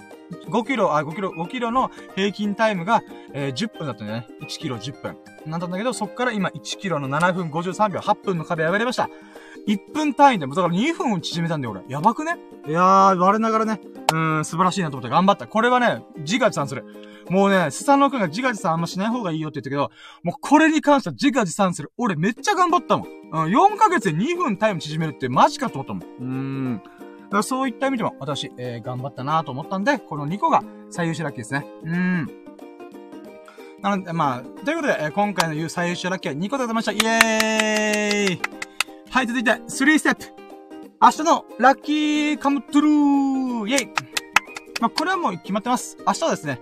5キロ、あ、5キロ、5キロの平均タイムが、えー、10分だったんだよね。1キロ10分。なんだんだけど、そっから今1キロの7分53秒、8分の壁破れました。1分単位で、だから2分を縮めたんだよ、俺。やばくね？いやー、我ながらね、うーん、素晴らしいなと思って頑張った。これはね、自画自賛する。もうね、スサノオくんが自画自賛あんましない方がいいよって言ったけど、もうこれに関しては自画自賛する。俺めっちゃ頑張ったもん。うん、4ヶ月で2分タイム縮めるってマジかと思ったもん。うーん。だからそういった意味でも、私、えー、頑張ったなと思ったんで、この2個が最優秀ラッキーですね。うーん。なので、まあ、ということで、えー、今回の最優秀ラッキーは2個でございました。イエーイはい、続いて、3ステップ。明日のラッキーカムトゥルーイェイまあ、これはもう決まってます。明日はですね、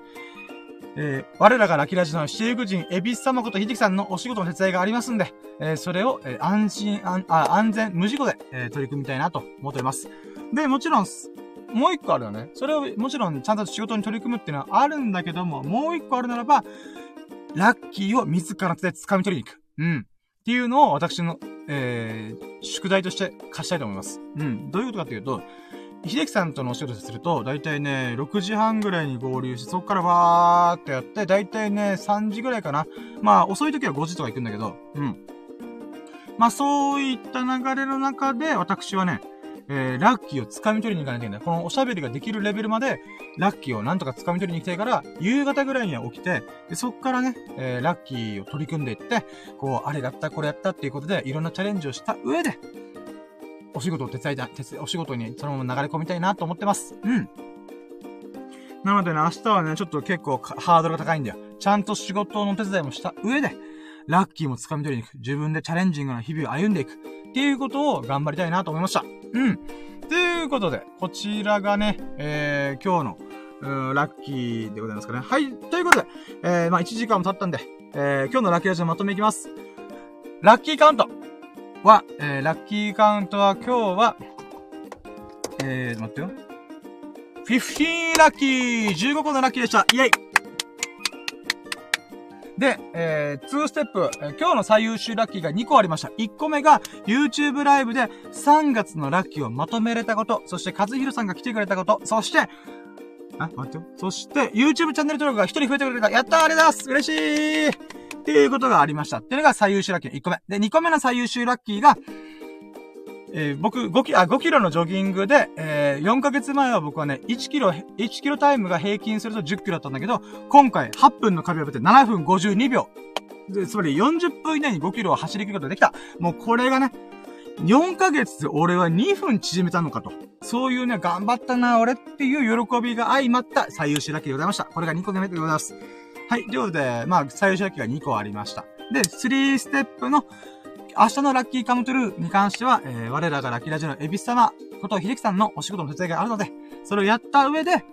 えー、我らがラキラジのシエグ人、エビス様ことひできさんのお仕事の手伝いがありますんで、えー、それを、えー、安心、安、あ、安全、無事故で、えー、取り組みたいなと思っております。で、もちろん、もう一個あるよね。それを、もちろん、ちゃんと仕事に取り組むっていうのはあるんだけども、もう一個あるならば、ラッキーを自ら手で掴み取りに行く。うん。っていうのを私の、えー、宿題として貸したいと思います。うん。どういうことかっていうと、秀樹さんとのお仕事すると、だいたいね、6時半ぐらいに合流して、そこからわーってやって、だいたいね、3時ぐらいかな。まあ、遅い時は5時とか行くんだけど、うん。まあ、そういった流れの中で、私はね、えー、ラッキーを掴み取りに行かなきゃいけない。このおしゃべりができるレベルまで、ラッキーをなんとか掴み取りに行きたいから、夕方ぐらいには起きて、で、そっからね、えー、ラッキーを取り組んでいって、こう、あれやった、これやったっていうことで、いろんなチャレンジをした上で、お仕事を手伝いたい、お仕事にそのまま流れ込みたいなと思ってます。うん。なのでね、明日はね、ちょっと結構ハードルが高いんだよ。ちゃんと仕事の手伝いもした上で、ラッキーも掴み取りに行く。自分でチャレンジングな日々を歩んでいく。っていうことを頑張りたいなと思いました。うん。ということで、こちらがね、えー、今日の、ラッキーでございますかね。はい。ということで、えー、まあ、1時間も経ったんで、えー、今日のラッキーラジオまとめいきます。ラッキーカウントは、えー、ラッキーカウントは今日は、えー、待ってよ。15ラッキー !15 個のラッキーでしたイェイで、えー、2ステップ、えー、今日の最優秀ラッキーが2個ありました。1個目が、YouTube ライブで3月のラッキーをまとめれたこと、そして、和弘さんが来てくれたこと、そして、あ、待ってよ。そして、YouTube チャンネル登録が1人増えてくれた。やったーありがとうございます嬉しいっていうことがありました。っていうのが最優秀ラッキーの1個目。で、2個目の最優秀ラッキーが、えー、僕、5キロ、あ、5キロのジョギングで、えー、4ヶ月前は僕はね、1キロ、1キロタイムが平均すると10キロだったんだけど、今回8分の壁を破って7分52秒。で、つまり40分以内に5キロを走り切ることができた。もうこれがね、4ヶ月で俺は2分縮めたのかと。そういうね、頑張ったな、俺っていう喜びが相まった最優秀ラッキーでございました。これが2個目でございます。はい。ということで、まあ、最優秀ラッキーが2個ありました。で、3ステップの明日のラッキーカムトゥルーに関しては、えー、我らがラッキーラジオのエビス様こと秀樹さんのお仕事の手伝いがあるので、それをやった上で、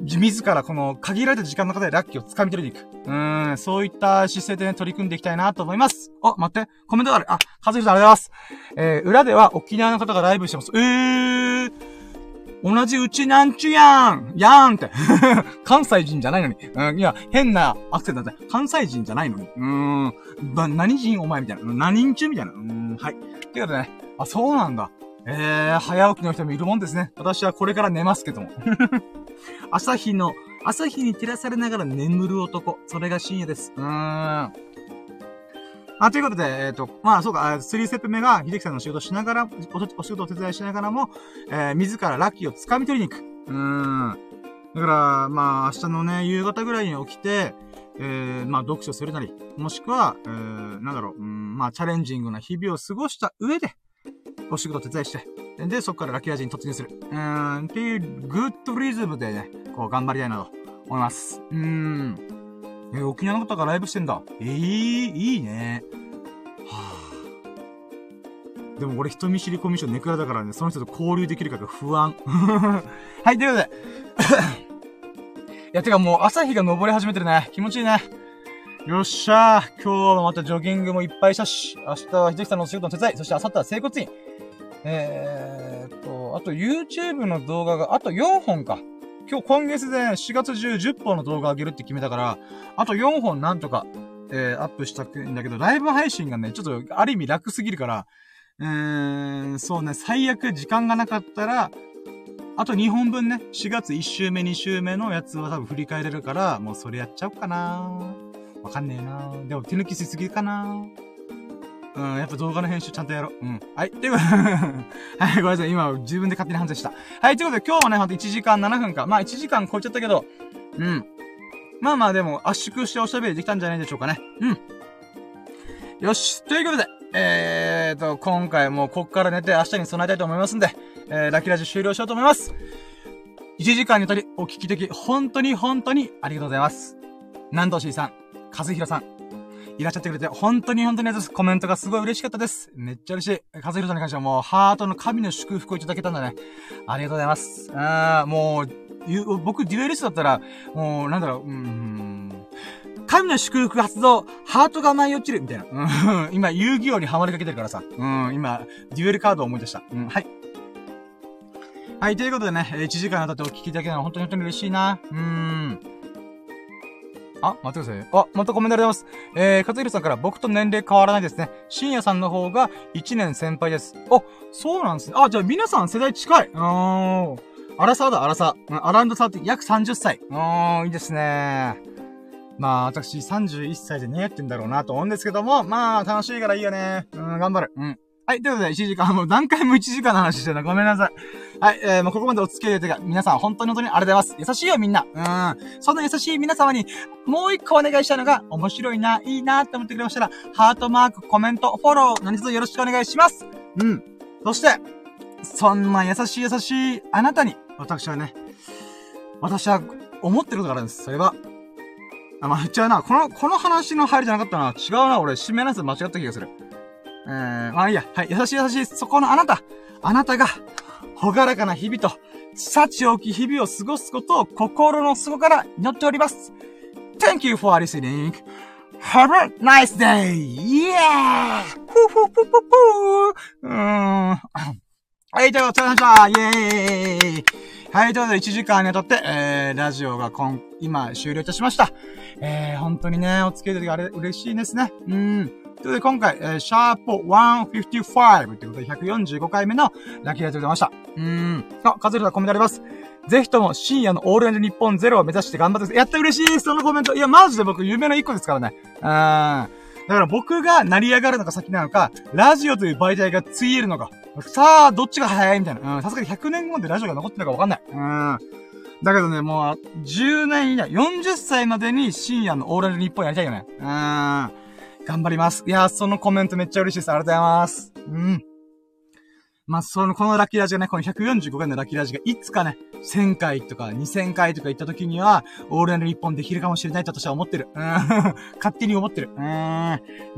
自らこの限られた時間の中でラッキーを掴み取りに行く。うーん、そういった姿勢で、ね、取り組んでいきたいなと思います。あ、待って、コメントがある。あ、かずひさんありがとうございます。えー、裏では沖縄の方がライブしてます。えー、同じうちなんちゅやんやんって 関西人じゃないのに。うん、いや、変なアクセントだって。関西人じゃないのに。うーん。な、何人お前みたいな。何人中みたいな。うーん、はい。ということでね。あ、そうなんだ。えー、早起きの人もいるもんですね。私はこれから寝ますけども。朝日の、朝日に照らされながら眠る男。それが深夜です。うーん。あ、ということで、えっ、ー、と、まあ、そうか、3ステップ目が、秀樹さんの仕事しながら、お仕事を手伝いしながらも、えー、自らラッキーを掴み取りに行く。うーん。だから、まあ、明日のね、夕方ぐらいに起きて、えー、まあ、読書するなり、もしくは、えー、なんだろう、うん、まあ、チャレンジングな日々を過ごした上で、お仕事を手伝いして、で、そこからラッキーラジに突入する。うーん、っていう、グッドリズムでね、こう、頑張りたいなと思います。うーん。え沖縄の方がライブしてんだ。ええー、いいね。はあ。でも俺人見知りコミュ障ネクラだからね、その人と交流できるかが不安。はい、ということで。いや、てかもう朝日が昇り始めてるね。気持ちいいね。よっしゃー。今日はまたジョギングもいっぱいしたし、明日は秀樹さんのお仕事の手伝い、そして明後日は整骨院。えーっと、あと YouTube の動画があと4本か。今日今月で4月中10本の動画上げるって決めたから、あと4本なんとか、えー、アップしたくんだけど、ライブ配信がね、ちょっとある意味楽すぎるから、うーん、そうね、最悪時間がなかったら、あと2本分ね、4月1週目2週目のやつは多分振り返れるから、もうそれやっちゃおうかな。わかんねえな。でも手抜きしすぎかな。うん、やっぱ動画の編集ちゃんとやろう。うん。はい。ということで はい、ごめんなさい。今、自分で勝手に反省した。はい、ということで、今日はね、ほんと1時間7分か。まあ、1時間超えちゃったけど、うん。まあまあ、でも、圧縮しておしゃべりできたんじゃないでしょうかね。うん。よし。ということで、えーと、今回もこっから寝て明日に備えたいと思いますんで、えー、ラキラジ終了しようと思います。1時間にとりお聞き的、本当に本当にありがとうございます。南東ーさん、和弘さん、いらっしゃってくれて、本当に本当にです。コメントがすごい嬉しかったです。めっちゃ嬉しい。和弘さんに関してはもう、ハートの神の祝福をいただけたんだね。ありがとうございます。あー、もう、僕、デュエリストだったら、もう、なんだろう、うーん、神の祝福発動、ハートが舞い落ちる、みたいな。うん、今、遊戯王にハマりかけてるからさ。うん、今、デュエルカードを思い出した。うん、はい。はい、ということでね、1時間にわたってお聞きいただけたのは本当に本当に嬉しいな。うーん。あ、待ってください。あ、またコメントありがとうございます。えー、かつひろさんから僕と年齢変わらないですね。深夜さんの方が1年先輩です。あ、そうなんですね。あ、じゃあ皆さん世代近い。うーん。アラサーだ、アラサー。アランドサーって約30歳。うーん、いいですね。まあ、私31歳でね、やってんだろうなと思うんですけども、まあ、楽しいからいいよね。うん、頑張る。うん。はい、ということで、1時間、もう何回も1時間の話してるのごめんなさい。はい、えー、もうここまでお付き合いというか、皆さん本当に本当にありがとうございます。優しいよ、みんな。うん。そんな優しい皆様に、もう一個お願いしたいのが、面白いな、いいなって思ってくれましたら、ハートマーク、コメント、フォロー、何卒よろしくお願いします。うん。そして、そんな優しい優しいあなたに、私はね、私は思ってることがあるんです。それは、あ、まあ、違うな。この、この話の入りじゃなかったな。違うな。俺、締めのやつ間違った気がする。え、まあいいや。はい。優しい優しい、そこのあなた。あなたが、ほがらかな日々と、幸多き日々を過ごすことを心の底から祈っております。Thank you for listening. Have a nice day! Yeah! ふふふふふうーん。はい、ということで、お疲れ様でしたイェーイはい、ということで1時間にわたって、えー、ラジオが今、今終了いたしました。えー、本当にね、お付き合いであれ、嬉しいですね。うん。ということで、今回、えー、シャープ155ということで、145回目のラッキーライトでございました。うーん。あ、カズルさんコメントあります。ぜひとも深夜のオールエンド日本ゼロを目指して頑張ってやった嬉しいそのコメント。いや、マジで僕夢の一個ですからね。うん。だから僕が成り上がるのが先なのか、ラジオという媒体がついえるのか。さあ、どっちが早いみたいな。うん。さすがに100年後でラジオが残ってるのかわかんない。うん。だけどね、もう、10年以内、40歳までに深夜のオールエンド日本やりたいよね。うん。頑張ります。いやー、そのコメントめっちゃ嬉しいです。ありがとうございます。うん。まあ、その、このラッキーラジがね、この145回のラッキーラジがいつかね、1000回とか2000回とか行った時には、オールナイト日本できるかもしれないと私は思ってる。うん。勝手に思ってる。うん。もう、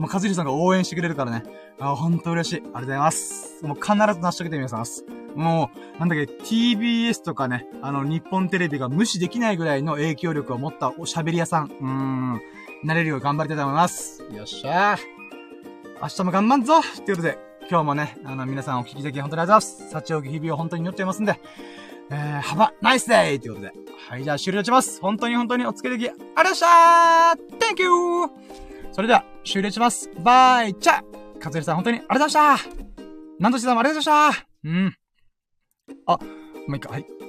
和弘さんが応援してくれるからね。あ、ほんと嬉しい。ありがとうございます。もう必ず成し遂げてみます。もう、なんだっけ、TBS とかね、あの、日本テレビが無視できないぐらいの影響力を持ったおしゃべり屋さん。うん。なれるよう頑張りたいと思います。よっしゃー。明日も頑張んぞということで、今日もね、あの、皆さんお聞きでき本当にありがとうございます。幸置き日々を本当に祈っていますんで、えー、have a nice day! ということで。はい、じゃあ終了します。本当に本当にお付けでき、ありがとうございました !Thank you! それでは、終了します。バイチャかつりさん本当にありがとうございましたなんとしてさんもありがとうございましたうん。あ、もう一回、はい。